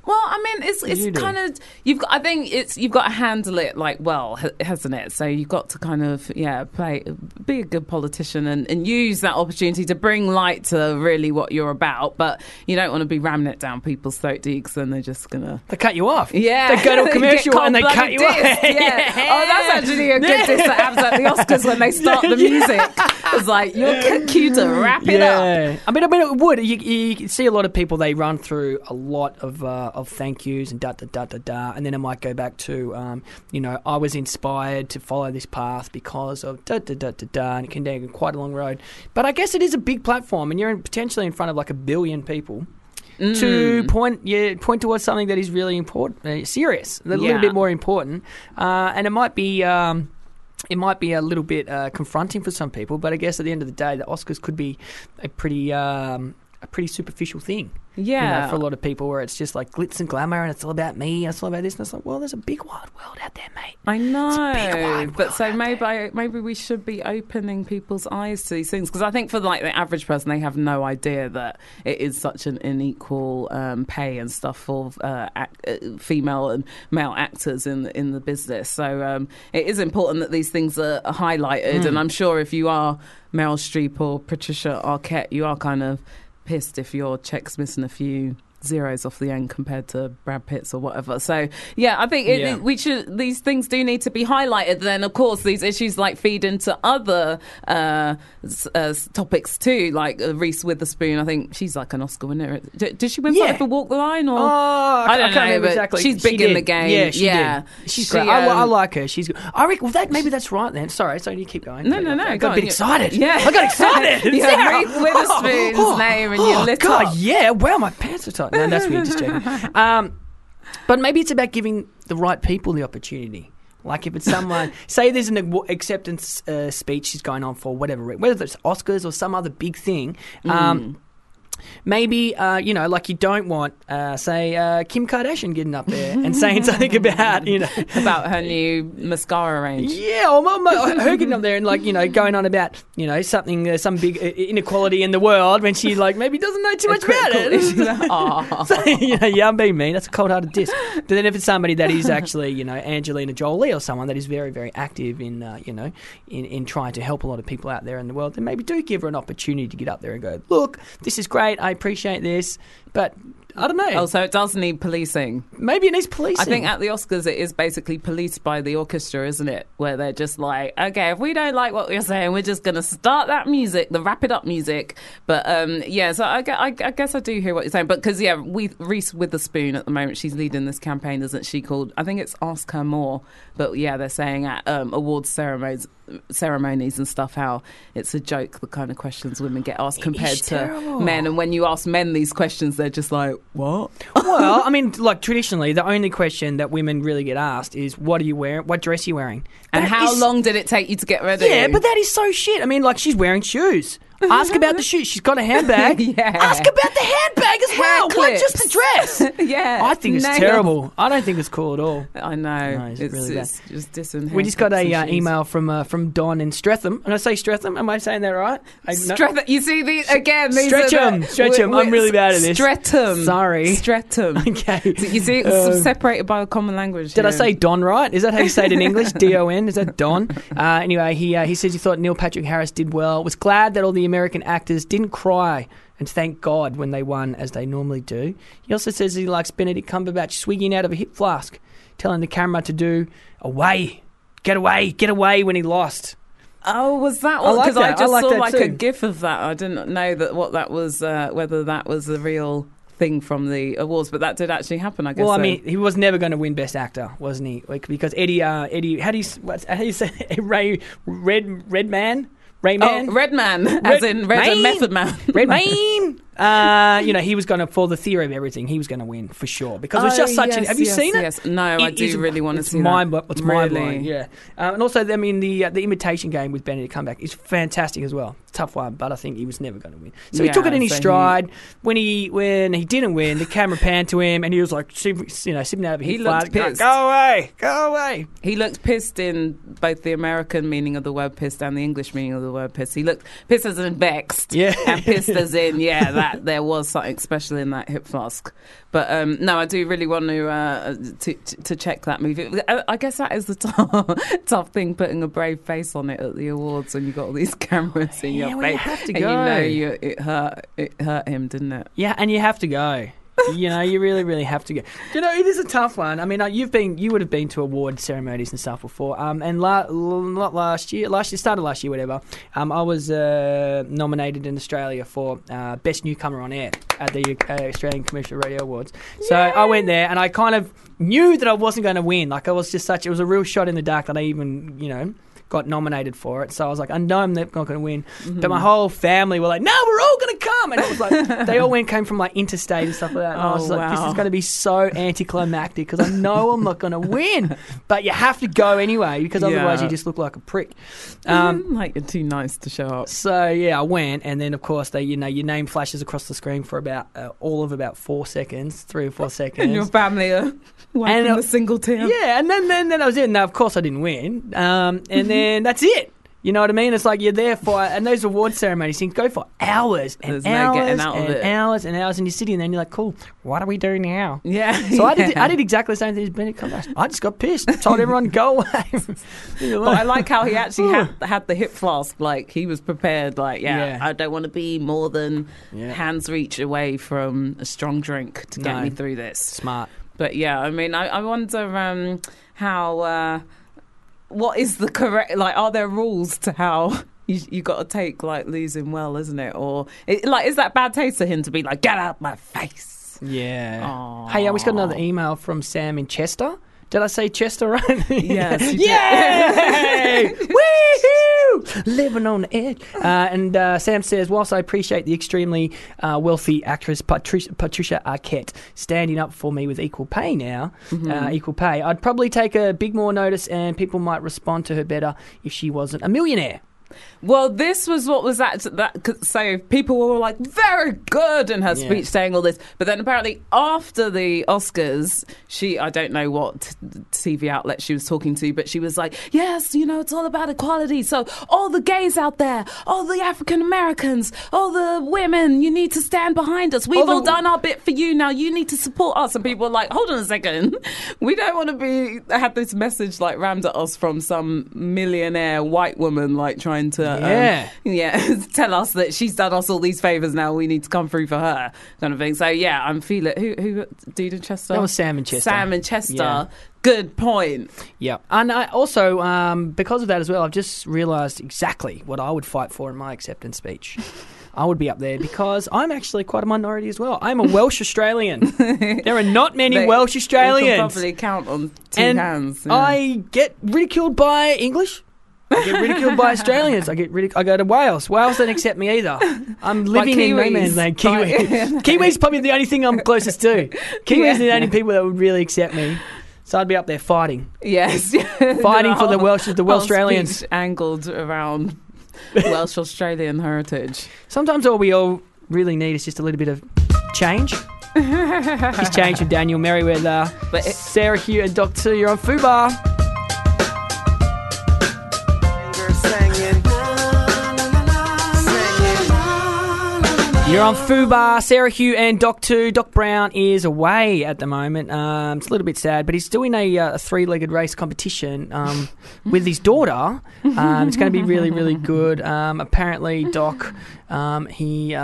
Well, I mean, it's it's kind of you've got. I think it's you've got to handle it like well, hasn't it? So you've got to kind of yeah play, be a good politician and, and use that opportunity to bring light to really what you're about. But you don't want to be ramming it down people's throat, do you? 'Cause then they're just gonna They cut you off. yeah, They go to a [laughs] commercial and they cut you off. dissed, [laughs] Yeah. Oh, that's actually a good Yeah. diss that happens at the Oscars when they start the Yeah. music. It's like you're c- cue to wrap it up. yeah. I mean, I mean, it would. You, you see a lot of people. They run through a lot of uh, of thank yous and da da da da da, and then it might go back to, um, you know, I was inspired to follow this path because of da da da da da, and it can take quite a long road. But I guess it is a big platform, and you're in, potentially in front of like a billion people. To Mm. point, yeah, point towards something that is really important, uh, serious, a little Yeah. bit more important, uh, and it might be, um, it might be a little bit uh, confronting for some people, but I guess at the end of the day, the Oscars could be a pretty um, a pretty superficial thing. You know, Yeah. for a lot of people, where it's just like glitz and glamour, and it's all about me, and it's all about this, and it's like, well, there's a big wide world out there, mate. I know, but so maybe maybe we should be opening people's eyes to these things because I think for like the average person, they have no idea that it is such an unequal um, pay and stuff for uh, act, uh, female and male actors in the, in the business. So um, it is important that these things are, are highlighted, Hmm. and I'm sure if you are Meryl Streep or Patricia Arquette, you are kind of pissed if your check's missing a few zeros off the end compared to Brad Pitt's or whatever. So yeah, I think it, Yeah. we should. These things do need to be highlighted. Then of course these issues like feed into other uh, uh, topics too. Like uh, Reese Witherspoon, I think she's like an Oscar winner. D- did she win Yeah. for Walk the Line? Or Oh, I, I don't can't know, remember exactly. she's She big in the game. Yeah, she Yeah. did. She's She, great. I, I um, like her. She's. good. I reckon. Well, that maybe that's right then. Sorry, so you keep going. No, no, no, I go got a bit excited. Yeah. I got excited. [laughs] You heard [laughs] Reese Witherspoon's [laughs] name and you lit God, up. yeah. Wow, my pants are tight. [laughs] No, that's weird. Just checking. Um, but maybe it's about giving the right people the opportunity. Like if it's [laughs] someone, say there's an acceptance uh, speech is going on for whatever, whether it's Oscars or some other big thing. Mm. Maybe uh, you know, like you don't want, uh, say, uh, Kim Kardashian getting up there and saying something [laughs] about you know, about her new mascara range. yeah, or mo- mo- her getting up there and like you know going on about you know something, uh, some big uh, inequality in the world when she like maybe doesn't know too much about it. [laughs] So, you know, yeah, I'm being mean. That's a cold-hearted diss. But then if it's somebody that is actually, you know, Angelina Jolie or someone that is very, very active in, uh, you know, in, in trying to help a lot of people out there in the world, then maybe do give her an opportunity to get up there and go, look, this is great. I appreciate this, but I don't know. Oh, so it does need policing. maybe it needs policing. I think at the Oscars it is basically policed by the orchestra, isn't it? Where they're just like, okay, if we don't like what you're saying, we're just going to start that music, the wrap it up music. But um, yeah, so I, I, I guess I do hear what you're saying. But because yeah, we, Reese Witherspoon at the moment, she's leading this campaign, isn't she? Called I think it's Ask Her More. But yeah, they're saying at um, awards ceremonies, ceremonies and stuff how it's a joke the kind of questions women get asked compared to terrible. men. And when you ask men these questions, they're just like, what? [laughs] well, I mean, like traditionally, the only question that women really get asked is, "What are you wearing? What dress are you wearing?" And That how is- long did it take you to get ready? Yeah, but that is so shit. I mean, like she's wearing shoes. Ask about the shoes. She's got a handbag. [laughs] Yeah. Ask about the handbag as Hair well. What? clips. Just the dress? [laughs] yeah, I think it's nails. terrible. I don't think it's cool at all. I know. No, it's it's really bad. just dissing. We just got a uh, email from uh, from Don in Streatham, and I say Streatham. Am I saying that right? I, no- Streatham. You see these again. These 'em, the- we- I'm really bad at this. Streatham. Sorry. Streatham. [laughs] Okay. So you see, it's Um, separated by a common language. Did I say Don right? Is that how you say it in English? D O N. Is that Don? Uh, anyway, he uh, he says he thought Neil Patrick Harris did well. Was glad that all the American actors didn't cry and thank God when they won, as they normally do. He also says he likes Benedict Cumberbatch swigging out of a hip flask, telling the camera to do away, get away, get away when he lost. Oh, was that? I like Because I, that. I just like saw like too. a GIF of that. I didn't know that what that was. Uh, whether that was the real thing from the awards, but that did actually happen. I guess. Well, I so. mean, he was never going to win Best Actor, wasn't he? Like because Eddie, uh, Eddie, how do you s- what's, how do you say [laughs] Ray Red Red Man, Ray oh, Man, oh, Red Man, as Red in Red Man. Method [laughs] Man. Red Man. Uh, you know, he was going to, for the theory of everything, he was going to win for sure because it's Oh, just such. an, have you yes, seen it? yes. No, I It do is- really want to it's see that. mind, bu- It's mind Really? blowing. Yeah, um, and also, I mean, the uh, the imitation game with Benedict Cumberbatch is fantastic as well. tough one, but I think he was never going to win. So he took it in his so he- stride. When he when he didn't win, the camera panned to him, and he was like, you know, sipping out of He looked pissed. go away, go away. He looked pissed in both the American meaning of the word pissed and the English meaning of the word pissed. He looked pissed as in vexed. Yeah. And pissed as in, yeah, [laughs] that there was something special in that hip flask. But um, no, I do really want to, uh, to to check that movie. I, guess that is the [laughs] tough, tough thing, putting a brave face on it at the awards when you got all these [laughs] cameras in Yeah, your well, you face. have to and go. you know you, it hurt it hurt him, didn't it? Yeah, and you have to go. You know, you really, really have to go. You know, it is a tough one. I mean, you've been, you would have been to award ceremonies and stuff before. Um, and la- l- not last year, last year, started last year, whatever. Um, I was uh, nominated in Australia for uh, best newcomer on air at the uh, Australian Commercial Radio Awards. So I went there, and I kind of knew that I wasn't going to win. Like I was just such, it was a real shot in the dark that I even, you know. Got nominated for it, so I was like, I know I'm not going to win. But my whole family were like, No, we're all going to come, and it was like [laughs] they all went came from like interstate and stuff like that. And I Oh, was like, this is going to be so anticlimactic because I know I'm not going to win, [laughs] but you have to go anyway because otherwise Yeah. you just look like a prick. Um, like you're too nice to show up. so yeah, I went, and then of course they, you know, your name flashes across the screen for about uh, all of about four seconds, three or four seconds. [laughs] And your family are [laughs] wiping the single tear. Yeah, and then then, then I was in. Now, of course, I didn't win, um, and then that's it. You know what I mean? It's like you're there for, and those award ceremonies things go for hours and There's no hours getting out of and it. hours and hours, and you're sitting there and you're like, "Cool, what do we do now?" Yeah. [laughs] So I did. I did exactly the same thing as Benedict Cumberbatch. I just got pissed. Told everyone to go away. [laughs] But I like how he actually had, had the hip flask. Like he was prepared. Like, yeah, Yeah. I don't want to be more than Yeah. hands reach away from a strong drink to get No. me through this. Smart. But yeah, I mean, I, I wonder um, how. Uh, what is the correct? Like, are there rules to how? [laughs] You, you got to take like losing well, isn't it? Or it, like, is that bad taste for him to be like, get out my face? Yeah. Aw. Hey, I just got another email from Sam in Chester. Did I say Chester right? Yes. [laughs] Yay! [laughs] Woohoo! Living on the edge. Uh, and uh, Sam says, whilst I appreciate the extremely uh, wealthy actress Patricia, Patricia Arquette standing up for me with equal pay now, Mm-hmm. uh, equal pay, I'd probably take a big more notice and people might respond to her better if she wasn't a millionaire. Well, this was what was that. that so people were like, very good in her Yeah. speech saying all this. But then apparently after the Oscars, she, I don't know what TV outlet she was talking to, but she was like, yes, you know, it's all about equality. So all the gays out there, all the African Americans, all the women, you need to stand behind us. We've All the- all done our bit for you. Now you need to support us. And people were like, hold on a second. [laughs] We don't want to be, had this message like rammed at us from some millionaire white woman like trying to um, Yeah. yeah, [laughs] tell us that she's done us all these favors. Now we need to come through for her, kind of thing. So yeah, I'm feeling who who dude in Chester. That was Sam in Chester. Sam in Chester. Yeah. Good point. Yeah, and I also um, because of that as well, I've just realised exactly what I would fight for in my acceptance speech. I would be up there because I'm actually quite a minority as well. I'm a Welsh Australian. [laughs] there are not many They- Welsh You Australians, can probably count on two and hands. yeah. I get ridiculed by English. I get ridiculed by Australians. I get ridic- I go to Wales. Wales don't accept me either. I'm living in no Kiwis. man's land. Kiwi. [laughs] Kiwi's probably the only thing I'm closest to. Kiwis are the only people that would really accept me. So I'd be up there fighting. yes, [laughs] Fighting for the Welsh- the Welsh Australians. angled around [laughs] Welsh Australian heritage. Sometimes all we all really need is just a little bit of change. He's changed from Daniel Merriweather, But it- Sarah Hugh, and Doc 2. You're on Fubar. You're on Fubar, Sarah Hugh and Doc 2. Doc Brown is away at the moment. Um, it's a little bit sad, but he's doing a, uh, a three legged race competition um, [laughs] with his daughter. Um, it's going to be really, really good. [laughs] Um, apparently, Doc, um, he.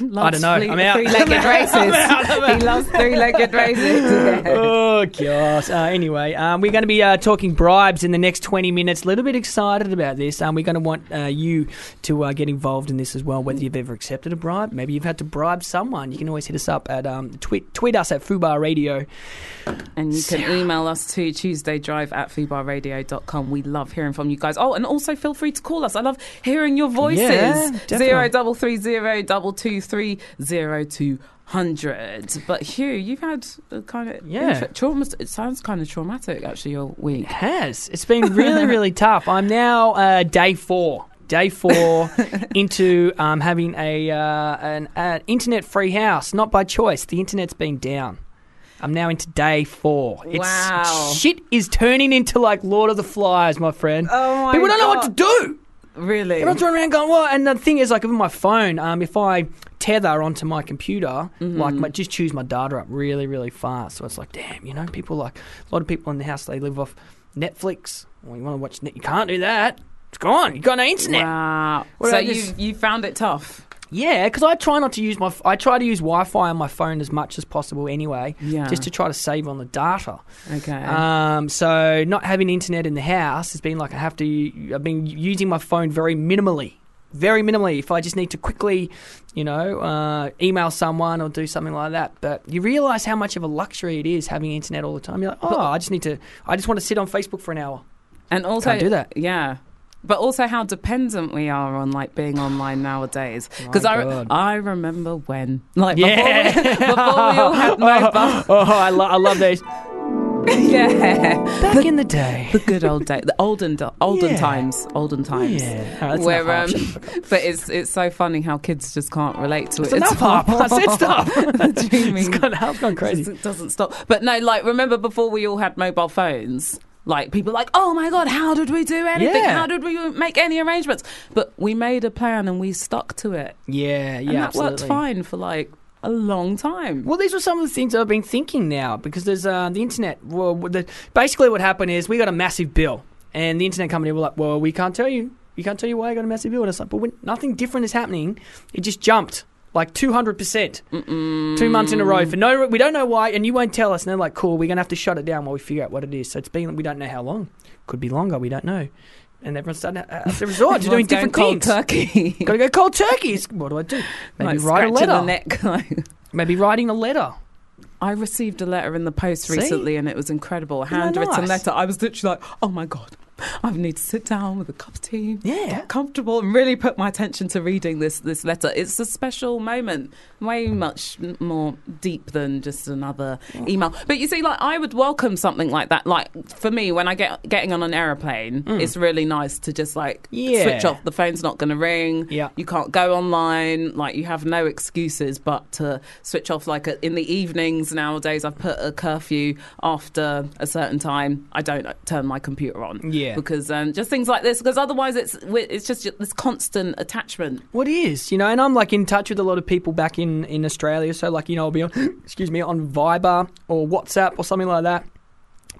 [laughs] I don't know. I'm out. Three-legged races. [laughs] I'm out. I'm out. He loves three-legged races. [laughs] oh gosh. Uh, anyway, um, we're going to be uh, talking bribes in the next 20 minutes. A little bit excited about this. Um, we're going to want uh, you to uh, get involved in this as well. Whether you've ever accepted a bribe, maybe you've had to bribe someone. You can always hit us up at um, tweet tweet us at Fubar Radio. And you can email us to tuesdaydrive at fubarradio.com. We love hearing from you guys. Oh, and also feel free to call us. I love hearing your voices. Yeah, definitely. Zero double three zero double two three zero two hundred. But Hugh, you've had a kind of Yeah. trauma. It sounds kind of traumatic, actually. Your week. It has. It's been really really [laughs] tough. I'm now uh, day four. day four [laughs] into um, having a uh, an, an internet free house, not by choice. The internet's been down. I'm now into day four. It's, Wow. Shit is turning into like Lord of the Flies, my friend. Oh my People don't know what to do. Really? Everyone's running around going, well, and the thing is, like, even my phone, um, if I tether onto my computer, Mm-hmm. like, my, just choose my data up really, really fast. So it's like, damn, you know, people like, a lot of people in the house, they live off Netflix. Well, you want to watch Net, you can't do that. It's gone. You got no internet. Wow. What so you you found it tough. Yeah, because I try not to use my, f- I try to use Wi-Fi on my phone as much as possible anyway, Yeah. just to try to save on the data. Okay. Um, so not having internet in the house has been like I have to. I've been using my phone very minimally, very minimally. If I just need to quickly, you know, uh, email someone or do something like that. But you realise how much of a luxury it is having internet all the time. You're like, oh, I just need to. I just want to sit on Facebook for an hour. and also can't do that. Yeah. But also how dependent we are on like being online nowadays. [sighs] Because I, God. I remember when like Yeah. before, we, [laughs] before we all had [laughs] mobile. oh, I, lo- I love these. [laughs] yeah. Back in the day. The good old day, the olden olden Yeah. times, olden times. Yeah. Right, Where, um, [laughs] but it's it's so funny how kids just can't relate to it. It's enough harp. I said stop. the dreaming It's gone, harp's gone crazy. It doesn't stop. But no, like remember before we all had mobile phones. Like people like, oh my god, how did we do anything? Yeah. How did we make any arrangements? But we made a plan and we stuck to it, Yeah, and yeah, that absolutely. worked fine for like a long time. Well, these were some of the things I've been thinking now because there's uh, the internet. Well, the, basically, what happened is we got a massive bill, and the internet company were like, "Well, we can't tell you. We can't tell you why you got a massive bill." And it's like, but when nothing different is happening, it just jumped like two hundred percent, two months in a row for no. We don't know why, and you won't tell us. And they're like, "Cool, we're gonna have to shut it down while we figure out what it is." So it's been we don't know how long. Could be longer. We don't know. And everyone's starting to, uh, to resort to [laughs] doing different things. cold turkey. Got to go cold turkeys. What do I do? Maybe like write a letter. The neck. [laughs] Maybe writing a letter. I received a letter in the post See? recently, and it was incredible. A handwritten nice? letter. I was literally like, "Oh my god, [laughs] I need to sit down with a cup of tea, Yeah. get comfortable, and really put my attention to reading this this letter." It's a special moment, way much more deep than just another email. But you see, like I would welcome something like that. Like for me, when I get getting on an aeroplane, it's really nice to just like Mm. Yeah. switch off. The phone's not going to ring. Yeah. you can't go online. Like you have no excuses but to switch off. Like uh, in the evenings nowadays, I've put a curfew after a certain time. I don't turn my computer on. Yeah. Because um, just things like this. Because otherwise, it's it's just this constant attachment. What is, you know, and I'm like in touch with a lot of people back in, in Australia. So, like, you know, I'll be on, [gasps] excuse me, on Viber or WhatsApp or something like that,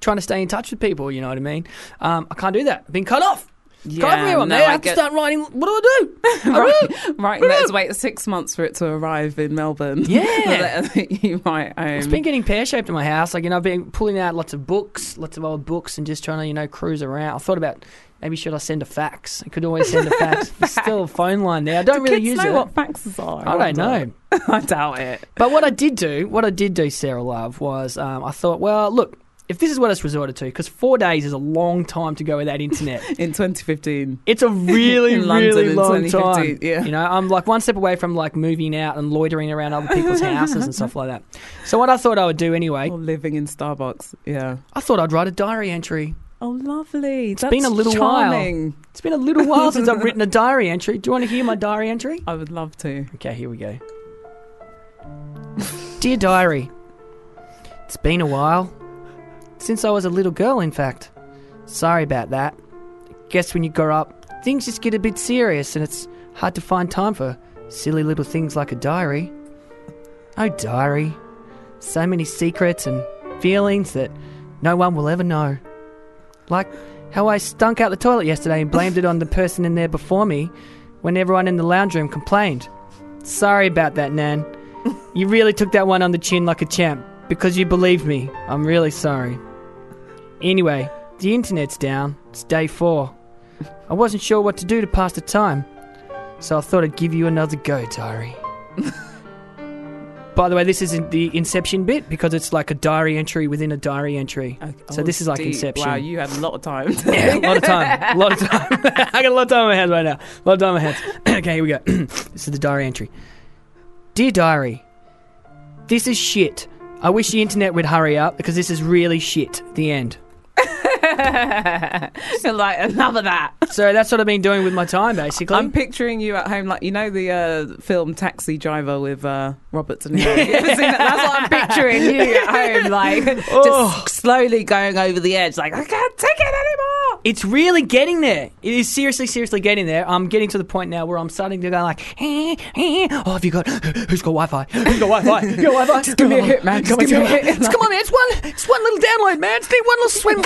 trying to stay in touch with people, you know what I mean? Um, I can't do that. I've been cut off. Cut off Yeah, everyone. no, They I have get- to start writing. What do I do? [laughs] right, right. Let's wait six months for it to arrive in Melbourne. Yeah. [laughs] you might. Um, It's been getting pear shaped in my house. Like, you know, I've been pulling out lots of books, lots of old books, and just trying to, you know, cruise around. I thought about maybe should I send a fax? I could always send a fax. [laughs] There's still a phone line there. I don't do really kids use know it. what faxes are? I don't wonder. know. I doubt it. But what I did do, what I did do, Sarah Love, was um, I thought, well, look, if this is what it's resorted to, because four days is a long time to go without internet. [laughs] In 2015. It's a [laughs] really, really in long 2015, time. yeah. You know, I'm like one step away from like moving out and loitering around other people's [laughs] houses and stuff like that. So what I thought I would do anyway, Or living in Starbucks. Yeah. I thought I'd write a diary entry. Oh, lovely. It's been a little while. It's been a little while since I've written a diary entry. Do you want to hear my diary entry? I would love to. Okay, here we go. Dear Diary, it's been a while. Since I was a little girl, in fact. Sorry about that. Guess when you grow up, things just get a bit serious and it's hard to find time for silly little things like a diary. Oh, diary. So many secrets and feelings that no one will ever know. Like how I stunk out the toilet yesterday and blamed it on the person in there before me when everyone in the lounge room complained. Sorry about that, Nan. You really took that one on the chin like a champ because you believed me. I'm really sorry. Anyway, the internet's down. It's day four. I wasn't sure what to do to pass the time, so I thought I'd give you another go, diary. [laughs] By the way, this isn't the Inception bit because it's like a diary entry within a diary entry. So this oh, is like deep. Inception. Wow, you had a lot of time. [laughs] Yeah, a lot of time. A lot of time. [laughs] I got a lot of time on my hands right now. A lot of time on my hands. [clears throat] okay, here we go. [clears throat] this is the diary entry. Dear diary, this is shit. I wish the internet would hurry up because this is really shit. The end. [laughs] You're like another that. [laughs] So that's what I've been doing with my time, basically. I'm picturing you at home, like you know the uh, film Taxi Driver with uh, Robert De Niro. You ever seen that? That's what I'm picturing you at home, like [laughs] Oh. just slowly going over the edge, like I can't take it anymore. It's really getting there. It is seriously, seriously getting there. I'm getting to the point now where I'm starting to go like, eh, eh. oh, have you got? [gasps] Who's got Wi-Fi? Who's got Wi-Fi? You got Wi-Fi? Just give me a hit, man. Just Come on, give me a hit. It's, come on, man. It's one. It's one little download, man. It's one little swim.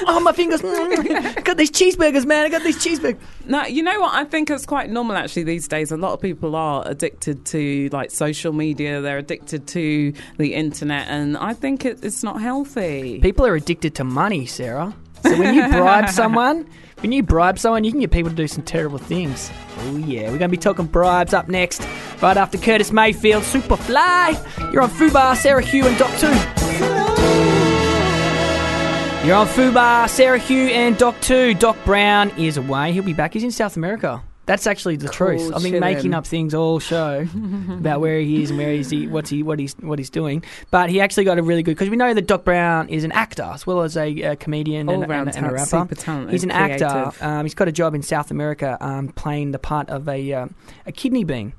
[laughs] oh, my fingers. [laughs] got these cheeseburgers, man. I got these cheeseburgers. No, you know what? I think it's quite normal actually these days. A lot of people are addicted to like social media. They're addicted to the internet, and I think it, it's not healthy. People are addicted to money, Sarah. So when you bribe [laughs] someone, when you bribe someone, you can get people to do some terrible things. Oh yeah, we're gonna be talking bribes up next, right after Curtis Mayfield, Superfly. You're on Fubar, Sarah Hugh, and Doc Two. You're on Fubar, Sarah Hugh, and Doc Two. Doc Brown is away. He'll be back. He's in South America. That's actually the Cool truth. I've been making up things all show about where he is and where he's he, what's he what he's what he's doing. But he actually got a really good because we know that Doc Brown is an actor as well as a, uh comedian and, All-round and, and a rapper. He's an actor. Um, he's got a job in South America um, playing the part of a um, a kidney bean.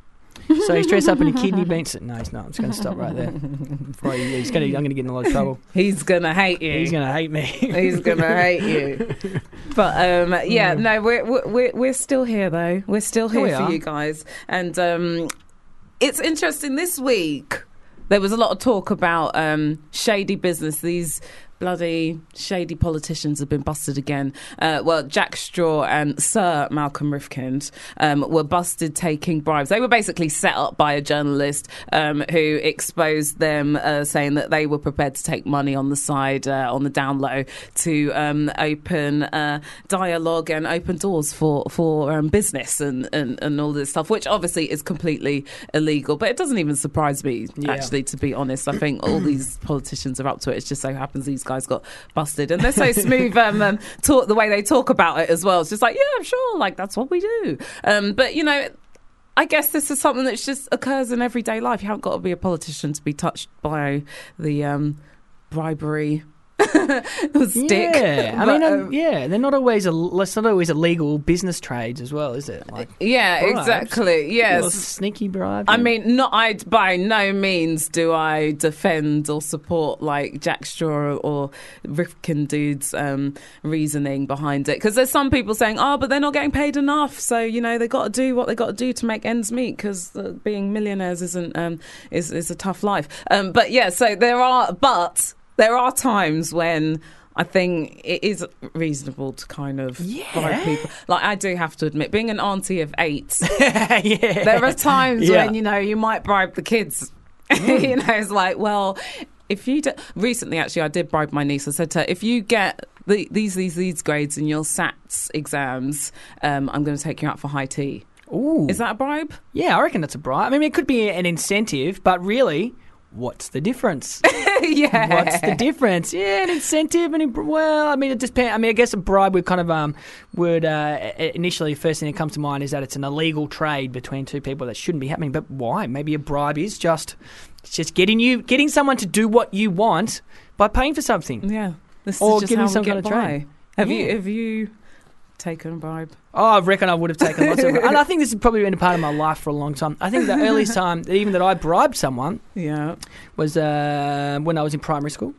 So he's dressed up in a kidney bean. So, no, he's not. I'm just going to stop right there. [laughs] Before I- he's gonna, I'm going to get in a lot of trouble. [laughs] He's gonna hate you. He's going to hate me. [laughs] He's gonna hate you. But um, yeah, no, we're we're- we're we're still here though. We're still Here here we for are. you guys, and um, it's interesting. This week there was a lot of talk about um, shady business. These bloody shady politicians have been busted again. Uh, well, Jack Straw and Sir Malcolm Rifkind um, were busted taking bribes. They were basically set up by a journalist um, who exposed them, uh, saying that they were prepared to take money on the side, uh, on the down low, to um, open uh, dialogue and open doors for for um, business and, and and all this stuff, which obviously is completely illegal. But it doesn't even surprise me, Yeah. actually, to be honest. I think all these politicians are up to it. It just so happens these guys got busted, and they're so smooth. Um, um, talk the way they talk about it as well. It's just like, yeah, sure, like that's what we do. Um, but you know. I guess this is something that just occurs in everyday life. You haven't got to be a politician to be touched by the um, bribery [laughs] stick. Yeah, I But, mean, um, um, yeah, they're not always a. It's not always illegal business trades as well, is it? Like yeah, bribes. exactly. Yes. sneaky bribe. I mean, not I. By no means do I defend or support like Jack Straw or Rifkind dude's um, reasoning behind it. Because there's some people saying, "Oh, but they're not getting paid enough, so you know they got to do what they got to do to make ends meet." Because uh, being millionaires isn't um, is is a tough life. Um, but yeah, so there are, but there are times when. I think it is reasonable to kind of bribe people. Like I do have to admit, being an auntie of eight, [laughs] yeah, there are times Yeah. when you know you might bribe the kids. [laughs] you know, it's like, well, if you do, recently actually, I did bribe my niece. I said to her, if you get the, these these these grades in your SATs exams, um, I'm going to take you out for high tea. Ooh. Is that a bribe? Yeah, I reckon that's a bribe. I mean, it could be an incentive, but really, what's the difference? [laughs] yeah. What's the difference? Yeah, an incentive and well, I mean, it depends. I mean, I guess a bribe would kind of um would uh, initially the first thing that comes to mind is that it's an illegal trade between two people that shouldn't be happening. But why? Maybe a bribe is just it's just getting you getting someone to do what you want by paying for something. Yeah. This Or is just giving how we some get kind of by. trade. Have Yeah. you have you taken a bribe? Oh, I reckon I would have taken lots of, [laughs] and I think this has probably been a part of my life for a long time. I think the [laughs] earliest time, that even that I bribed someone, Yeah. was uh, when I was in primary school.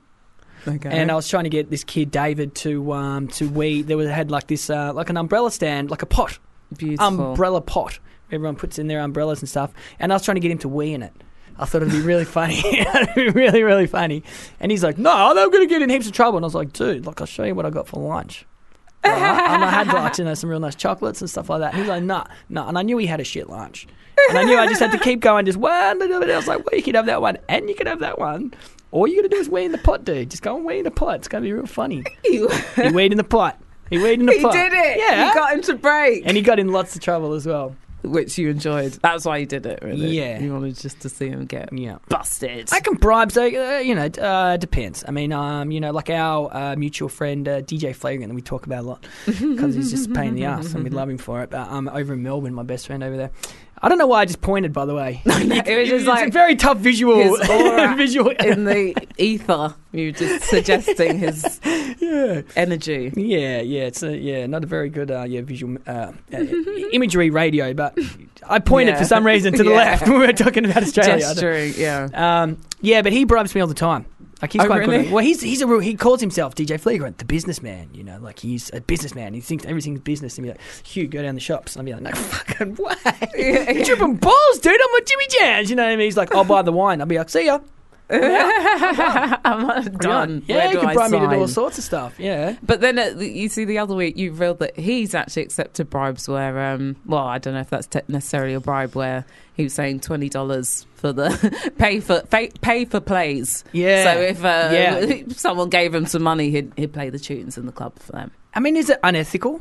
Okay. and I was trying to get this kid David to um to we there was had like this uh, like an umbrella stand like a pot Beautiful. umbrella pot everyone puts in their umbrellas and stuff and I was trying to get him to wee in it I thought it'd be really funny [laughs] it'd be really really funny and he's like no I'm going to get in heaps of trouble and I was like dude look I'll show you what I got for lunch? And I had like [laughs] you know some real nice chocolates and stuff like that and he's like nah nah and I knew he had a shit lunch and I knew I just had to keep going just one and I was like well you can have that one and you can have that one all you got to do is wee in the pot, dude. Just go and wee in the pot. It's going to be real funny. [laughs] You- He weed in the pot. He weed in the he pot. He did it. Yeah. He got him to break. and he got in lots of trouble as well. Which you enjoyed. That's why you did it, really. Yeah. You wanted just to see him get Yeah. busted. I can bribe, so uh, you know, it uh, depends. I mean, um, you know, like our uh, mutual friend uh, DJ Flagrant that we talk about a lot because he's just a pain in the ass, and we love him for it. But um, over in Melbourne, my best friend over there, I don't know why I just pointed. By the way, [laughs] [laughs] it was just it's like a very tough visual. his [laughs] aura visual. in the ether. You were just suggesting his yeah. energy. Yeah, yeah, it's a, yeah, not a very good uh, yeah visual uh, uh, imagery radio, but I pointed Yeah. for some reason to the Yeah. left when we were talking about Australia. Gesturing, yeah. Um, yeah, but he bribes me all the time. Like he's Oh, quite really? good. at- Well, he's he's a real, he calls himself DJ Flagrant, the businessman. You know, like he's a businessman. He thinks everything's business. And be like, Hugh, go down the shops. And I'll be like, no fucking [laughs] way. You're tripping balls, dude. I'm with Jimmy Jazz. You know what I mean? He's like, I'll buy the wine. I'll be like, see ya. [laughs] I'm done. Yeah, Where you can bribe me to do all sorts of stuff. Yeah. But then uh, you see the other week you revealed that he's actually accepted bribes where, um, well, I don't know if that's te- necessarily a bribe where he was saying twenty dollars for the [laughs] pay for pay, pay for plays. Yeah. So if uh, Yeah. if [laughs] someone gave him some money, he'd he'd play the tunes in the club for them. I mean, is it unethical?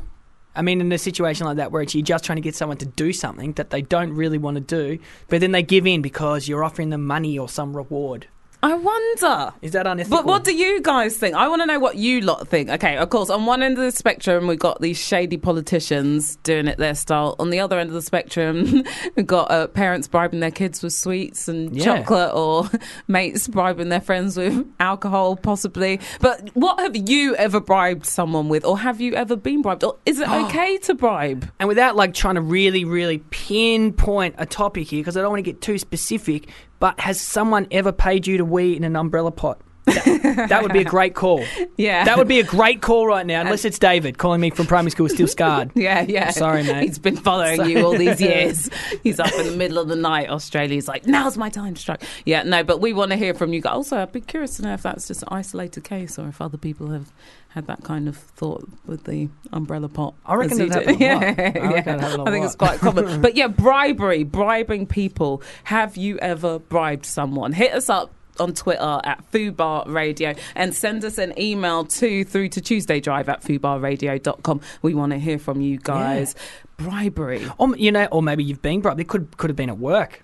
I mean, in a situation like that where it's you're just trying to get someone to do something that they don't really want to do, but then they give in because you're offering them money or some reward. I wonder. Is that unethical? But what do you guys think? I want to know what you lot think. Okay, of course, on one end of the spectrum, we've got these shady politicians doing it their style. On the other end of the spectrum, [laughs] we've got uh, parents bribing their kids with sweets and Yeah. chocolate, or [laughs] mates bribing their friends with alcohol, possibly. But what have you ever bribed someone with, or have you ever been bribed? Or is it [gasps] okay to bribe? and without like trying to really, really pinpoint a topic here, because I don't want to get too specific, but has someone ever paid you to wee in an umbrella pot? That, that would be a great call. [laughs] Yeah. That would be a great call right now, unless it's David calling me from primary school, still scarred. [laughs] Yeah, yeah. Sorry, mate. He's been following you all these [laughs] years. He's up in the middle of the night. Australia's like, now's my time to strike. Yeah, no, but we want to hear from you guys. Also, I'd be curious to know if that's just an isolated case or if other people have had that kind of thought with the umbrella pot. I reckon it happened Yeah. I reckon [laughs] yeah. it happened a I think it's quite common. [laughs] but yeah, bribery, bribing people. Have you ever bribed someone? Hit us up on Twitter at Fubar Radio and send us an email to through to Tuesday Drive at fubarradio.com. We want to hear from you guys. Bribery. Or you know, or maybe you've been bribed. It could could have been at work.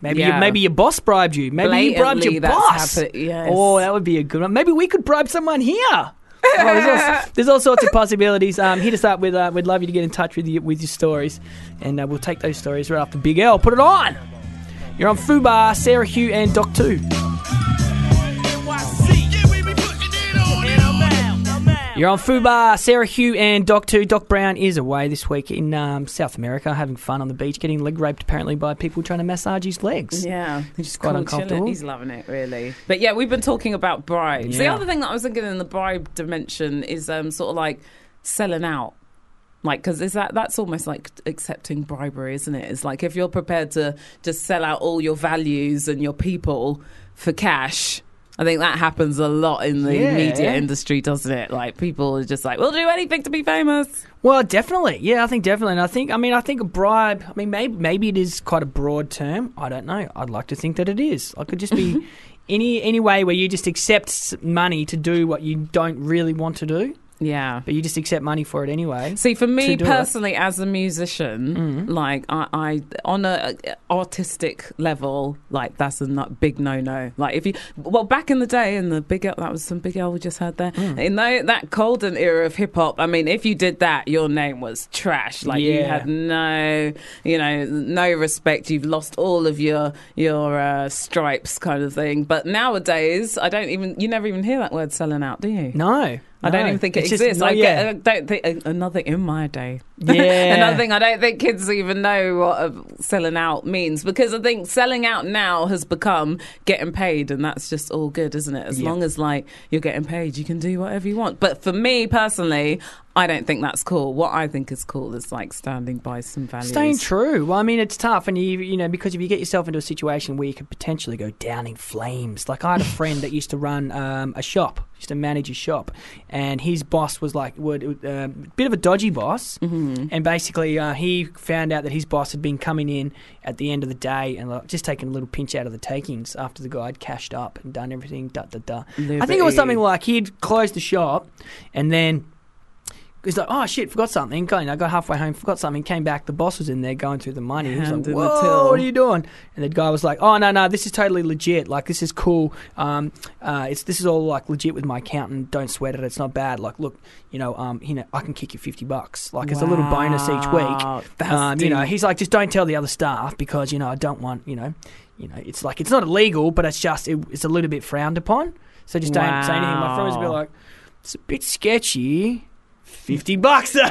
Maybe Yeah. you, maybe your boss bribed you. Maybe you bribed your boss. happened, yes. Oh, that would be a good one. Maybe we could bribe someone here. Oh, there's, all, [laughs] there's all sorts of possibilities. Um, hit us up with. Uh, we'd love you to get in touch with you with your stories, and uh, we'll take those stories right after Big L. Put it on. You're on Fubar, Sarah Hugh, and Doc Two. You're on Fubar, Sarah Hugh, and Doc Two. Doc Brown is away this week in um, South America, having fun on the beach, getting leg raped apparently by people trying to massage his legs. Yeah, Which is quite Cool, uncomfortable. He's loving it, really. But yeah, we've been talking about bribes. The other thing that I was thinking in the bribe dimension is um, sort of like selling out. Like, because is that that's almost like accepting bribery, isn't it? It's like if you're prepared to just sell out all your values and your people for cash. I think that happens a lot in the Yeah. media industry, doesn't it? Like people are just like, we'll do anything to be famous. Well, definitely. Yeah, I think definitely. And I think, I mean, I think a bribe, I mean, maybe, maybe it is quite a broad term. I don't know. I'd like to think that it is. It could just be [laughs] any, any way where you just accept s- money to do what you don't really want to do, Yeah. but you just accept money for it anyway. See, for me do it. personally, as a musician, Mm. like I, I, on a a artistic level, like that's a not, big no-no. Like if you, well, back in the day, in the big, L- that was some big L we just heard there. Mm. In tho- that golden era of hip hop, I mean, if you did that, your name was trash. Like you had no, you know, no respect. You've lost all of your your uh, stripes, kind of thing. But nowadays, I don't even, you never even hear that word selling out, do you? No. I don't even think it It's just exists. I, yet. get, I don't think another in my day. Yeah. another thing. I don't think kids even know what uh, selling out means because I think selling out now has become getting paid, and that's just all good, isn't it? As Yeah. long as like you're getting paid, you can do whatever you want. But for me personally, I don't think that's cool. What I think is cool is like standing by some values. Staying true. Well, I mean, it's tough, and you you know because if you get yourself into a situation where you could potentially go down in flames. Like I had a [laughs] friend that used to run um, a shop, used to manage a shop, and his boss was like would a bit of a dodgy boss, Mm-hmm. And basically uh, he found out that his boss had been coming in at the end of the day and like, just taking a little pinch out of the takings after the guy had cashed up and done everything. Da da da. I think it was something like he'd closed the shop, and then He's like, oh shit, forgot something. Got, you know, got halfway home, forgot something. Came back, the boss was in there going through the money. He was like, whoa, what are you doing? And the guy was like, oh no, no, this is totally legit. Like this is cool. Um, uh, it's this is all like legit with my accountant. Don't sweat it. It's not bad. Like look, you know, um, you know, I can kick you fifty bucks. Like it's a little bonus each week. Um, you know, he's like, just don't tell the other staff because you know I don't want you know, you know, it's like it's not illegal, but it's just it, it's a little bit frowned upon. So just don't say anything. My friend was a bit like, it's a bit sketchy. Fifty bucks, [laughs] though.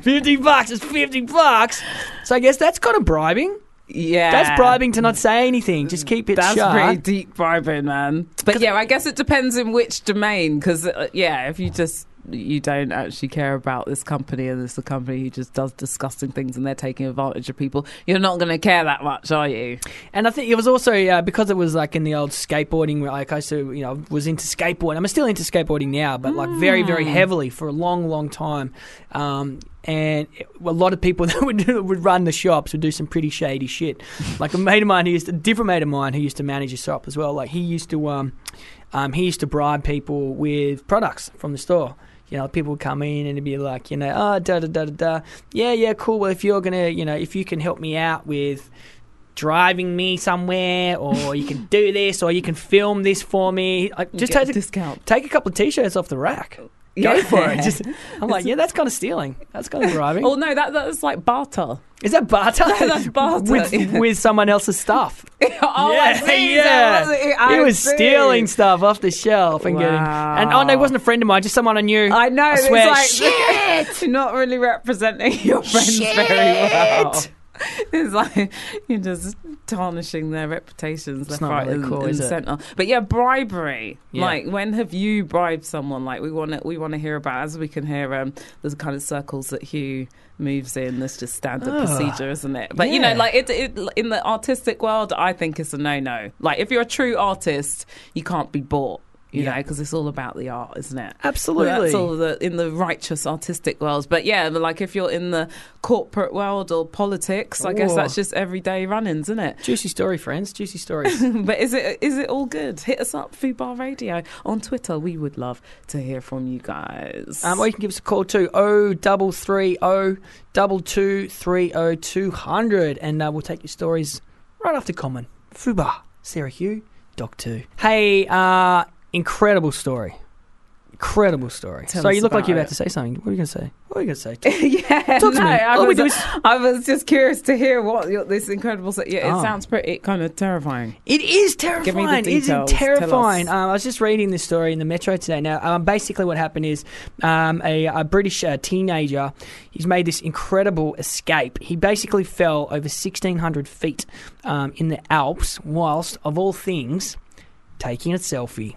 fifty bucks is fifty bucks. So I guess that's kind of bribing. Yeah, That's bribing to not say anything. Just keep it That's shut. pretty deep bribing, man. But yeah, I guess it depends in which domain. Because uh, yeah, if you just you don't actually care about this company and it's a company who just does disgusting things and they're taking advantage of people, you're not going to care that much, are you? And I think it was also uh, because it was like in the old skateboarding. where, Like I used to, you know, was into skateboarding. I'm still into skateboarding now, but like very, very Hmm. heavily for a long, long time. Um, and a lot of people [laughs] that would do- would run the shops would do some pretty shady shit. Like a mate of mine who used to, a different mate of mine who used to manage a shop as well. Like he used to, um, um, he used to bribe people with products from the store. You know, people would come in and it'd be like, you know, oh, da da da da da. Yeah, yeah, cool. Well, if you're gonna, you know, if you can help me out with driving me somewhere, or [laughs] you can do this, or you can film this for me. Like, just take a a, discount. take a couple of t-shirts off the rack. Go Yeah. for it. Just, [laughs] I'm like, yeah, that's kind of stealing. That's kind of driving. Oh no, that that's like barter. Is that barter? [laughs] That's barter, with, with someone else's stuff. [laughs] oh, yeah, see. yeah. Was he was see. stealing stuff off the shelf and getting. And oh no, it wasn't a friend of mine, just someone I knew. I know. I it's swear. like, shit. Not really representing your friends very well. [laughs] It's like you're just tarnishing their reputations It's left, right, really cool, and it? centre. But yeah, bribery. Yeah. Like, when have you bribed someone? Like, we want to we want to hear about. As we can hear, um, there's kind of circles that Hugh moves in. That's just standard Ugh. procedure, isn't it? But you know, like it, it in the artistic world, I think it's a no no. Like, if you're a true artist, you can't be bought. You Yeah. know, because it's all about the art, isn't it? Absolutely. Well, that's all the in the righteous artistic worlds. But yeah, like if you're in the corporate world or politics, I guess that's just everyday run-ins, isn't it? Juicy story, friends. Juicy stories. [laughs] but is it is it all good? Hit us up, Fubar Radio on Twitter. We would love to hear from you guys. Um, or you can give us a call too, oh double three oh double two three oh two hundred, and uh, we'll take your stories right after Common. Fubar, Sarah Hugh, Doc Two. Hey, uh, incredible story, incredible story. Tell so you look like you're it. about to say something. What are you going to say? What are you going [laughs] to say? yeah, Talk to no, me. I All we was, do is- I was just curious to hear what your, this incredible. Yeah, it Oh. sounds pretty kind of terrifying. It is terrifying. Give me the terrifying. It is details. Terrifying. Um, I was just reading this story in the Metro today. Now, um, basically, what happened is um, a, a British uh, teenager. He's made this incredible escape. He basically fell over 1,600 feet um, in the Alps, whilst, of all things, taking a selfie.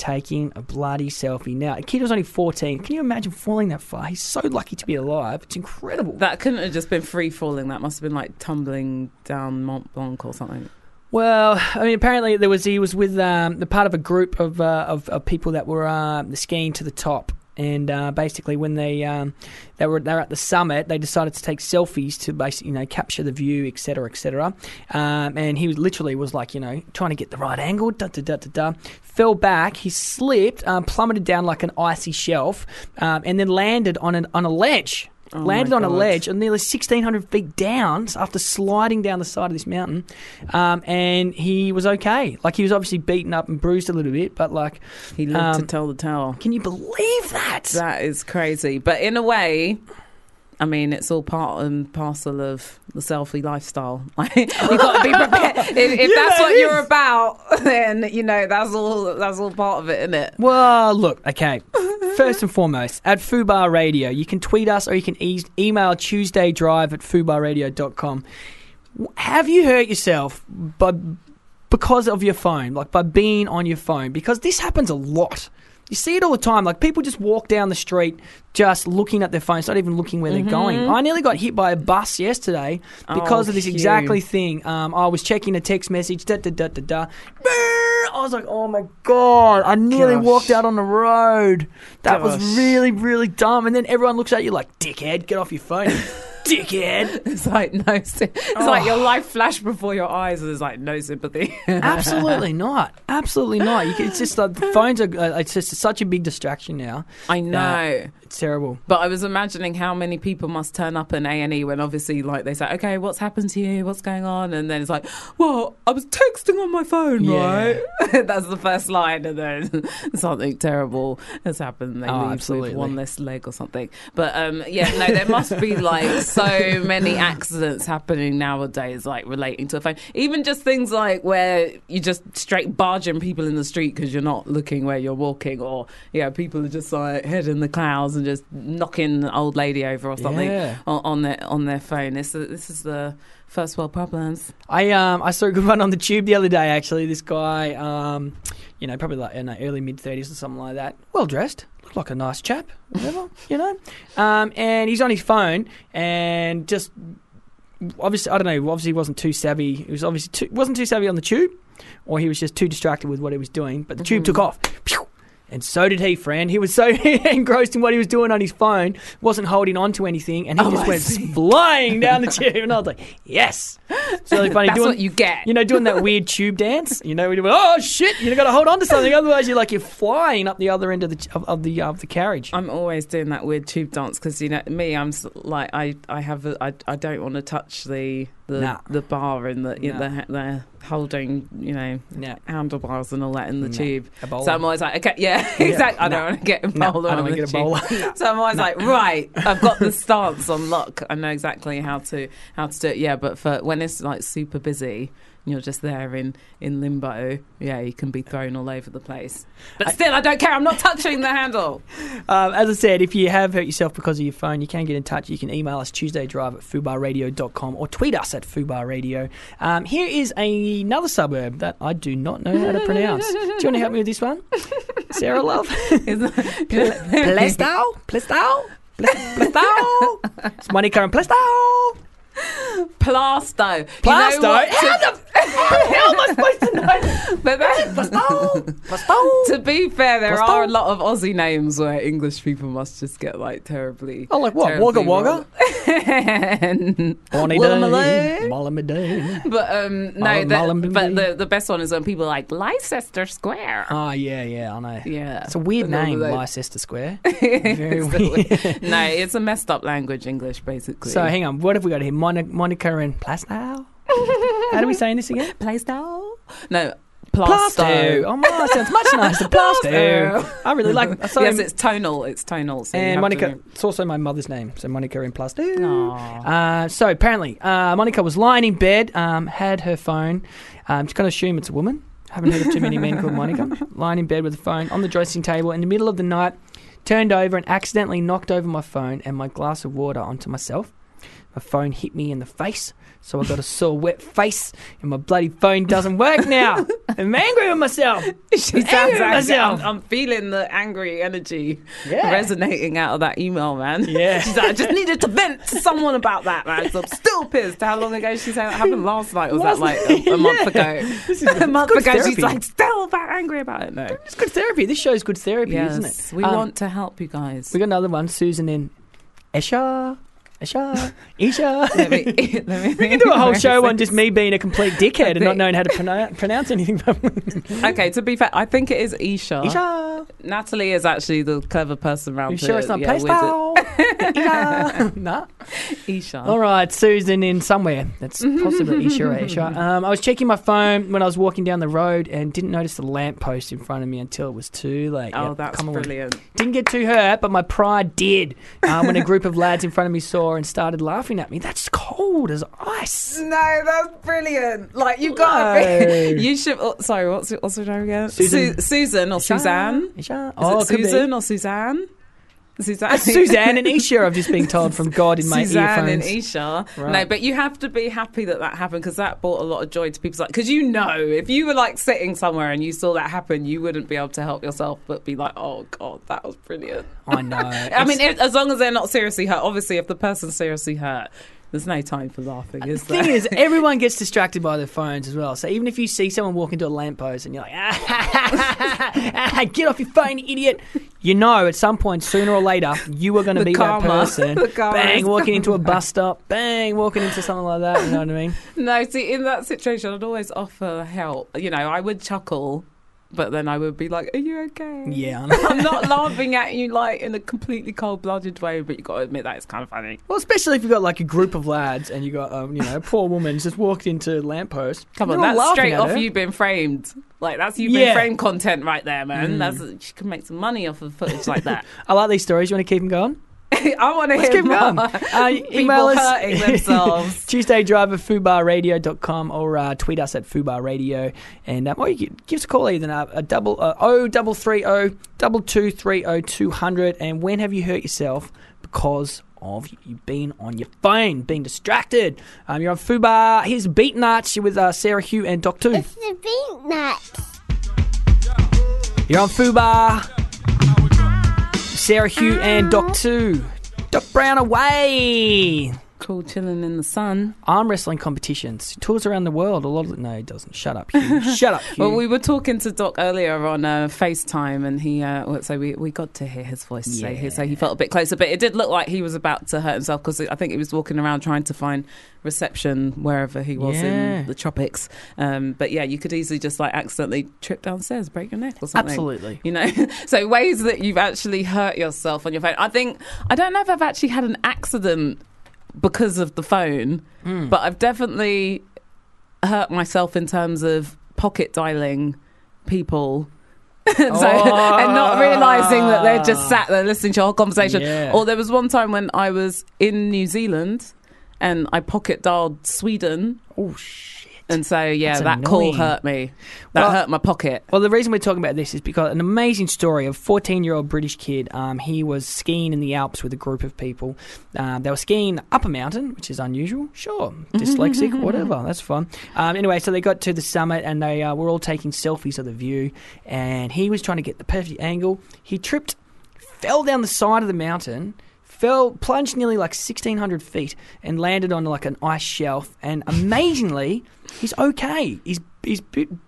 Taking a bloody selfie. Now, a kid was only 14. Can you imagine falling that far? He's so lucky to be alive. It's incredible. That couldn't have just been free falling. That must have been like tumbling down Mont Blanc or something. Well, I mean, apparently there was he was with um, the part of a group of uh, of, of people that were uh, skiing to the top, and uh, basically when they um, they were they were at the summit, they decided to take selfies to basically you know capture the view, etc., etc. Um, and he was literally was like you know trying to get the right angle, da da da da da. Fell back, he slipped, um, plummeted down like an icy shelf, um, and then landed on an on a ledge. Oh landed on a ledge and nearly 1,600 feet down after sliding down the side of this mountain. Um, and he was okay. Like, he was obviously beaten up and bruised a little bit, but, like, He lived to Um, tell the tale. can you believe that? That is crazy. But in a way, I mean, it's all part and parcel of the selfie lifestyle. [laughs] Like you got to be prepared. [laughs] If, if that's Yeah, what you're about, [laughs] then you know that's all. That's all part of it, isn't it? Well, look, okay. First and foremost, at Fubar Radio, you can tweet us or you can e- email tuesdaydrive at fubarradio.com. Have you hurt yourself by, because of your phone, like by being on your phone? Because this happens a lot. You see it all the time. Like people just walk down the street just looking at their phones, not even looking where they're going. I nearly got hit by a bus yesterday because Oh, of this Hugh. exactly thing. Um, I was checking a text message, da da da da da. I was like, oh my god! I nearly Gosh. walked out on the road. That was really, really dumb. And then everyone looks at you like, dickhead, get off your phone. [laughs] dickhead. [laughs] It's like no, it's like your life flashed before your eyes, and there's like no sympathy. [laughs] Absolutely not. Absolutely not. You can, it's just like the phones are. Uh, it's just such a big distraction now. I know. It's terrible. But I was imagining how many people must turn up in A and E when obviously like they say, okay, what's happened to you? What's going on? And then it's like, well, I was texting on my phone, Yeah. right? [laughs] That's the first line, and then [laughs] something terrible has happened. They Oh, leave absolutely. with one less leg or something. But um, yeah, no, there must be like so many accidents happening nowadays, like relating to a phone. Even just things like where you just straight barging people in the street because you're not looking where you're walking, or yeah, people are just like head in the clouds and just knocking an old lady over or something Yeah. on, on their on their phone. This is this is the first world problems. I um I saw a good [laughs] one on the tube the other day. Actually, this guy, um, you know, probably like in the early mid thirties or something like that. Well dressed, looked like a nice chap, whatever, [laughs] you know. Um, and he's on his phone and just obviously I don't know. Obviously, he wasn't too savvy. He was obviously too, wasn't too savvy on the tube, or he was just too distracted with what he was doing. But the tube took off. Phew. And so did he, friend. He was so [laughs] engrossed in what he was doing on his phone, wasn't holding on to anything, and he Oh, just I went see. flying down the [laughs] tube. And I was like, yes. It's really funny. That's doing, what you get. you know, doing that [laughs] weird tube dance. You know, when you went, oh shit, you've got to hold on to something, otherwise you're like you're flying up the other end of the of, of the of the carriage. I'm always doing that weird tube dance because you know me. I'm like I I have a, I I don't want to touch the the, Nah. the bar and the Nah. the the holding you know Yeah. handlebars and all that in the Nah. tube. So I'm always like, okay, yeah, [laughs] exactly. I don't want to get involved. I don't on want to the get tube. [laughs] So I'm always like, right, I've got the stance on lock. I know exactly how to how to do it. Yeah, but for when it's like super busy. You're just there in, in limbo. Yeah, you can be thrown all over the place. But still, I don't care. I'm not touching the handle. [laughs] Um, as I said, if you have hurt yourself because of your phone, you can get in touch. You can email us tuesdaydrive at fubarradio.com or tweet us at fubarradio. Um, here is a, another suburb that I do not know how to pronounce. Do you want to help me with this one? Sarah Love? Plaistow? Plaistow? Plaistow? It's Monica and Plaistow? Plasto. Plasto? You know what? How the [laughs] how am I supposed to know? But then, Plaistow? Plaistow? to be fair, there Plasto? are a lot of Aussie names where English people must just get like terribly. Oh, like what? Wagga Wagga? Willamale. [laughs] But um, no, the, but the the best one is when people are like Leicester Square. Oh, yeah, yeah, I know. yeah, It's a weird name, those- Leicester Square. [laughs] Very the weird. no, it's a messed up language, English, basically. So hang on, what have we got here? Monica, Monica and Plastow? How do we say this again? [laughs] Plasto? No, Plasto. Plasto. Oh my, sounds much nicer. [laughs] Plasto. I really like. [laughs] So yes, it's tonal. It's tonal. So and Monica. to- It's also my mother's name, so Monica and Plasto. Uh, so apparently, uh, Monica was lying in bed, um, had her phone. Um, just going to assume it's a woman. Haven't heard of too many men called Monica. Lying in bed with the phone on the dressing table in the middle of the night, turned over and accidentally knocked over my phone and my glass of water onto myself. My phone hit me in the face, so I got a sore, wet face, and my bloody phone doesn't work now. [laughs] I'm angry with myself. [laughs] She sounds angry myself. I'm, I'm feeling the angry energy Yeah. resonating out of that email, man. Yeah. [laughs] She's like, I just needed to vent to someone about that, man. So I'm still pissed. How long ago she say that happened last night? Or was that like a, a month ago? This is a month ago, she's like, still that angry about it. No. It's good therapy. This show's good therapy, isn't it? we Um, want to help you guys. We got another one, Susan in Esha. Esha. [laughs] Isha. let me, [laughs] let me We can do a whole show on just me being a complete dickhead and not knowing how to pronounce, [laughs] pronounce anything. Okay, to be fair, I think it is Isha. Isha. Natalie is actually the clever person around You here. sure it's not yeah, Isha. nah. Isha. All right, Susan in somewhere. That's possibly Isha or Isha. Um, I was checking my phone when I was walking down the road and didn't notice the lamppost in front of me until it was too late. Oh, Yep, that's brilliant. Didn't get too hurt, but my pride did uh, when a group of lads in front of me saw and started laughing at me. That's cold as ice. No, that's brilliant. Like you've got to be. [laughs] You should. Oh, sorry, what's what's her name again? Susan. Su- Susan or Isha? Suzanne? Isha? Is Oh, it could be. Susan or Suzanne? Suzanne. Suzanne and Isha, I've just been told from God in my Suzanne earphones. and Isha. Right. No, but you have to be happy that that happened because that brought a lot of joy to people's like. Because you know, if you were like sitting somewhere and you saw that happen, you wouldn't be able to help yourself but be like, "Oh God, that was brilliant." I know. [laughs] I mean, if, as long as they're not seriously hurt. Obviously, if the person's seriously hurt, there's no time for laughing, is the there? thing is, [laughs] everyone gets distracted by their phones as well. So even if you see someone walk into a lamppost and you're like, ah, [laughs] get off your phone, you idiot, you know at some point, sooner or later, you are going to be karma. that person. [laughs] Bang, walking into a bus stop. Bang, walking into something like that. You know what I mean? No, see, in that situation, I'd always offer help. You know, I would chuckle, but then I would be like, "Are you okay?" Yeah. [laughs] I'm not laughing at you like in a completely cold-blooded way, but you got to admit that it's kind of funny. Well, especially if you've got like a group of lads and you got, um, you know, a poor woman just walked into a lamppost. Come on, that's straight off her. You've Been Framed. Like that's you Yeah. framed content right there, man. Mm. That's you can make some money off of footage like that. [laughs] I like these stories. You want to keep them going? [laughs] I want to Let's hear keep 'em more. going. [laughs] Uh, email us hurting [laughs] themselves. Tuesday Drive FubarRadio.com or uh, tweet us at Fubar Radio. And um, or you can give us a call either uh, a double uh, oh double three oh double two three oh two hundred. And when have you hurt yourself because of you being on your phone, being distracted? Um, you're on Fubar. Here's Beatnuts with uh, Sarah Hugh and Doc Two. It's the Beatnuts. You're on Fubar. Sarah Hugh and Doc Two. Doc Brown away. Cool, chilling in the sun. Arm wrestling competitions. Tours around the world. A lot of no, he doesn't. Shut up, Hugh. [laughs] Shut up, Hugh. Well, we were talking to Doc earlier on uh, FaceTime, and he uh, so we, we got to hear his voice. So, he, so he felt a bit closer, but it did look like he was about to hurt himself because I think he was walking around trying to find reception wherever he was Yeah. in the tropics. Um, but yeah, you could easily just like accidentally trip downstairs, break your neck or something. Absolutely. You know, [laughs] so ways that you've actually hurt yourself on your phone. I think I don't know if I've actually had an accident because of the phone, Hmm. but I've definitely hurt myself in terms of pocket dialing people. [laughs] so, and not realizing that they're just sat there listening to your whole conversation. Yeah. Or there was one time when I was in New Zealand and I pocket dialed Sweden. Oh shit. And so, yeah, That's that call hurt me. That Well- hurt my pocket. Well, the reason we're talking about this is because an amazing story of a 14 year old British kid. Um, he was skiing in the Alps with a group of people. Um, they were skiing up a mountain, which is unusual. Sure, [laughs] dyslexic, whatever. That's fun. Um, anyway, so they got to the summit and they uh, were all taking selfies of the view. And he was trying to get the perfect angle. He tripped, fell down the side of the mountain. Fell, plunged nearly like 1,600 feet and landed on like an ice shelf. And amazingly, he's okay. He's he's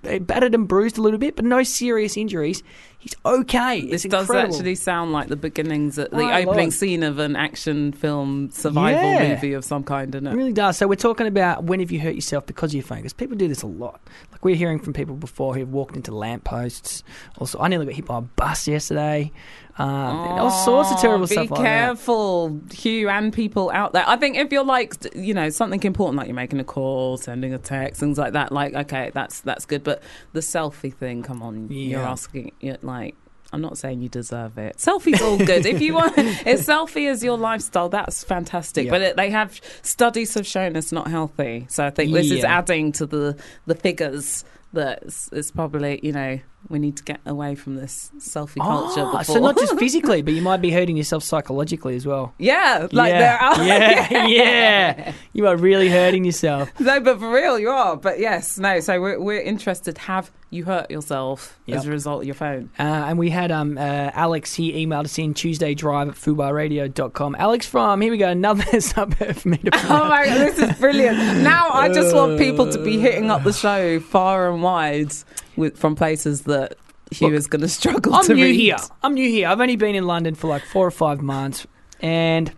uh, battered and bruised a little bit, but no serious injuries. He's okay. This it's does incredible. actually sound like the beginnings, the My opening Lord. scene of an action film survival Yeah. movie of some kind, isn't It it? really does. So we're talking about when have you hurt yourself because of your phone? Because people do this a lot. Like we're hearing from people before who've walked into lampposts. Also, I nearly got hit by a bus yesterday. Um, and all sorts of terrible Oh, be stuff that. careful, Hugh, and people out there. I think if you're like, you know, something important like you're making a call, sending a text, things like that, like okay, that's that's good. But the selfie thing, come on, you're asking, you're like. I'm not saying you deserve it. Selfie's all good. if you [laughs] want, if selfie is your lifestyle, that's fantastic. Yeah. But it, they have studies have shown it's not healthy. So I think this is adding to the the figures that it's, it's probably you know we need to get away from this selfie culture. Ah, before. so not just [laughs] physically, but you might be hurting yourself psychologically as well. Yeah, like yeah. they're out. yeah, [laughs] [laughs] yeah. You are really hurting yourself. No, but for real, you are. But yes, no. So we're we're interested. Have you hurt yourself Yep. as a result of your phone? Uh, and we had um, uh, Alex, he emailed us in Tuesday drive at fubarradio.com. Alex from, here we go, another suburb for me to Oh my god, this is brilliant! Now I just want people to be hitting up the show far and wide with from places that he Look, is going to struggle I'm to new read. here. I'm new here. I've only been in London for like four or five months, and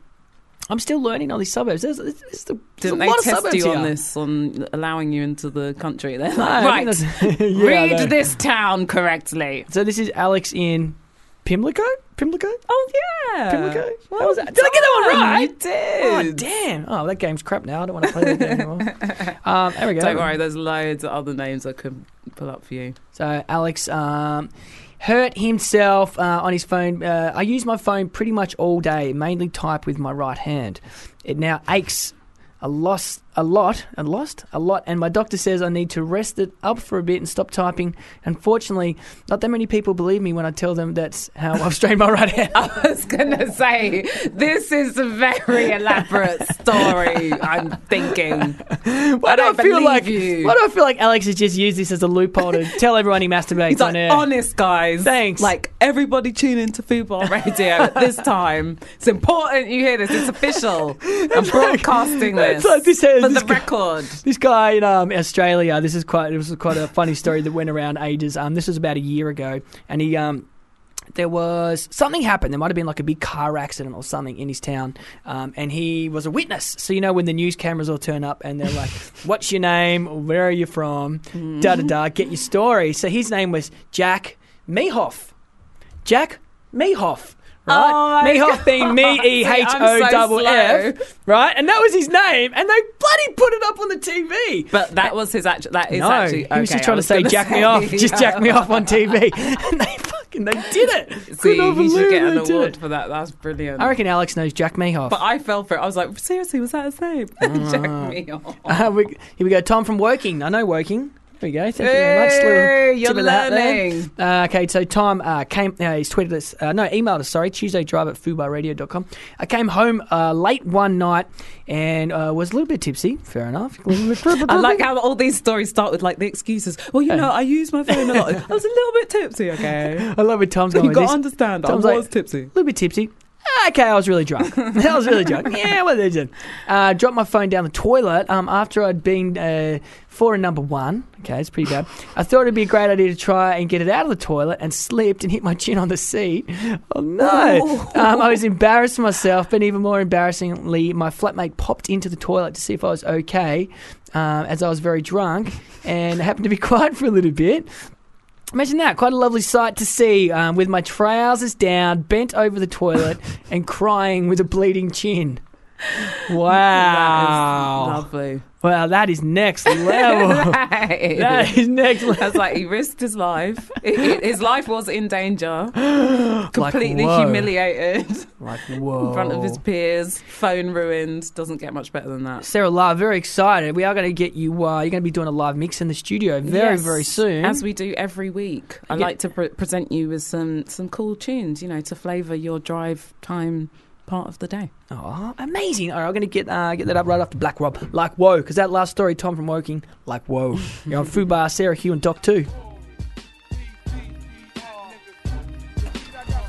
I'm still learning all these suburbs. There's, there's, there's a Didn't lot they of suburbs you on here. this, on allowing you into the country? They're like, right, [laughs] Yeah, read this town correctly. So this is Alex in Pimlico. Pimlico. Oh yeah, Pimlico. Well How was that? Did I get that one right? You did. Oh damn! Oh, that game's crap now. I don't want to play that game anymore. [laughs] um, there we go. Don't worry, there's loads of other names I could pull up for you. So Alex um, hurt himself uh, on his phone. Uh, I use my phone pretty much all day, mainly type with my right hand. It now aches a lot, a lot, and lost, a lot, and my doctor says I need to rest it up for a bit and stop typing. Unfortunately, not that many people believe me when I tell them that's how I've strained my right hand. [laughs] I was gonna say this is a very elaborate story. I'm thinking. Why do I don't feel like? you. Why do I feel like Alex has just used this as a loophole to tell everyone he masturbates He's on air? honest guys. Thanks. Like everybody tune into Fubar Radio at this time. It's important you hear this. It's official. I'm broadcasting this it's like this- for this the guy- record. This guy in um, Australia. This is quite. This was quite a funny story that went around ages. Um, this was about a year ago, and he um. there was something happened. There might have been like a big car accident or something in his town, um, and he was a witness. So you know when the news cameras all turn up and they're like, [laughs] "What's your name? Where are you from? Da da da. Get your story." So his name was Jack Mehoff. Jack Mehoff. Right, Oh my Mehoff being me E H O double. F, right, and that was his name, and they bloody put it up on the TV. But that was his actual. That is no, actually. he was just trying to say "jack me say, off," just jack me [laughs] off on TV, [laughs] and they fucking they did it. [laughs] See, he should get an award for that. That's brilliant. I reckon Alex knows Jack Mehoff. But I fell for it. I was like, seriously, was that his name? Jack me off. Uh, we, here we go. Tom from Woking. I know Woking. There we go. Thank you very much. Hey, Little you're tip of the hat there. learning. Uh, okay, so Tom uh, came. Uh, he's tweeted us. Uh, no, emailed us. Sorry, Tuesday drive at fubarradio.com. I came home uh, late one night and uh, was a little bit tipsy. Fair enough. [laughs] I like how all these stories start with like the excuses. Well, you know, I use my phone a lot. [laughs] I was a little bit tipsy, okay? I love it. Tom's going. you got to understand, Tom's I was like- was tipsy. A little bit tipsy. Ah, Okay, I was really drunk. [laughs] [laughs] I was really drunk. Yeah, what they did. Uh, dropped my phone down the toilet um, after I'd been uh, for a number one. Okay, it's pretty bad. I thought it'd be a great idea to try and get it out of the toilet and slipped and hit my chin on the seat. Oh no! Um, I was embarrassed myself, but even more embarrassingly, my flatmate popped into the toilet to see if I was okay, um, as I was very drunk and happened to be [laughs] quiet for a little bit. Imagine that. Quite a lovely sight to see um, with my trousers down, bent over the toilet, [laughs] and crying with a bleeding chin. [laughs] Wow. Lovely. Well, that is next level. [laughs] that is next level. That's like he risked his life. [laughs] It- it- his life was in danger. Completely whoa. humiliated Like, whoa. in front of his peers. Phone ruined. Doesn't get much better than that. Sarah Love, very excited. We are going to get you, uh, you're going to be doing a live mix in the studio very, Yes, very soon. as we do every week. I Yeah. like to pre- present you with some some cool tunes, you know, to flavour your drive time part of the day. Oh, amazing! All right, I'm going to get uh, get that up right after Black Rob. Like whoa, because that last story, Tom from Woking, like whoa. [laughs] You're on Fubar, Sarah Hugh and Doc too.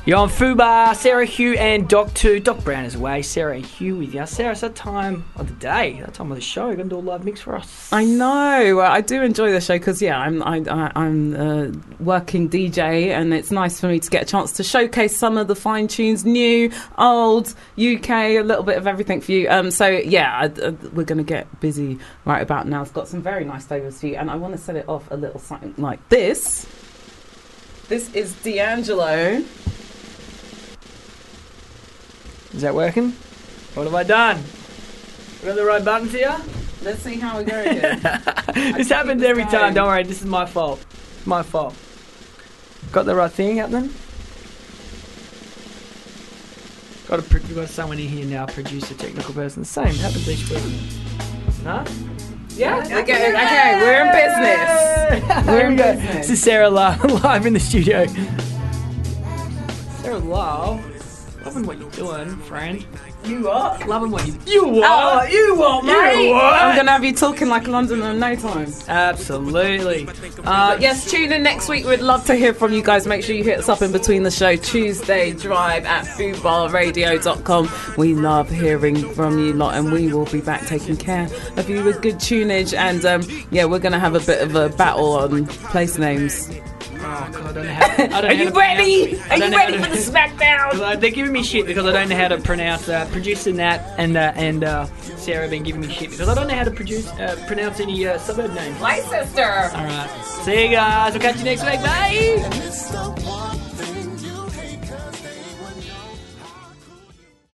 You're on Fubar, Sarah Hugh and Doc 2. Doc Brown is away, Sarah and Hugh with you. Sarah, it's that time of the day, that time of the show. You're going to do a live mix for us. I know. I do enjoy the show because yeah, I'm I, I'm a working DJ, and it's nice for me to get a chance to showcase some of the fine tunes, new, old, UK, a little bit of everything for you. Um, so yeah, I, I, we're going to get busy right about now. I've got some very nice flavors for you, and I want to set it off a little something like this. This is D'Angelo. Is that working? What have I done? We Got the right buttons here? Let's see how we go here. [laughs] this happens every going. time. Don't worry, this is my fault. My fault. Got the right thing happening? Got a pro- we've got someone in here now, producer, technical person. Same happens each week. Huh? yeah. Okay. Okay. We're in business. [laughs] We're in go. business. This is Sarah Love [laughs] live in the studio. Sarah Love, loving what you're doing, friend. You are. Loving what you you what? Oh, you what, mate? You what? I'm gonna have you talking like London in no time. Absolutely. Uh, yes, tune in next week. We'd love to hear from you guys. Make sure you hit us up in between the show Tuesday drive at fubarradio.com. We love hearing from you lot, and we will be back taking care of you with good tunage. And um, yeah, we're gonna have a bit of a battle on place names. Oh, I don't know how, I don't know Are you ready? Are you ready for the SmackDown? They're giving me shit because I don't know how to pronounce uh, producing that, and uh, and uh, Sarah have been giving me shit because I don't know how to produce uh, pronounce any uh, suburb names. My sister. All right, see you guys. We'll catch you next week. Bye.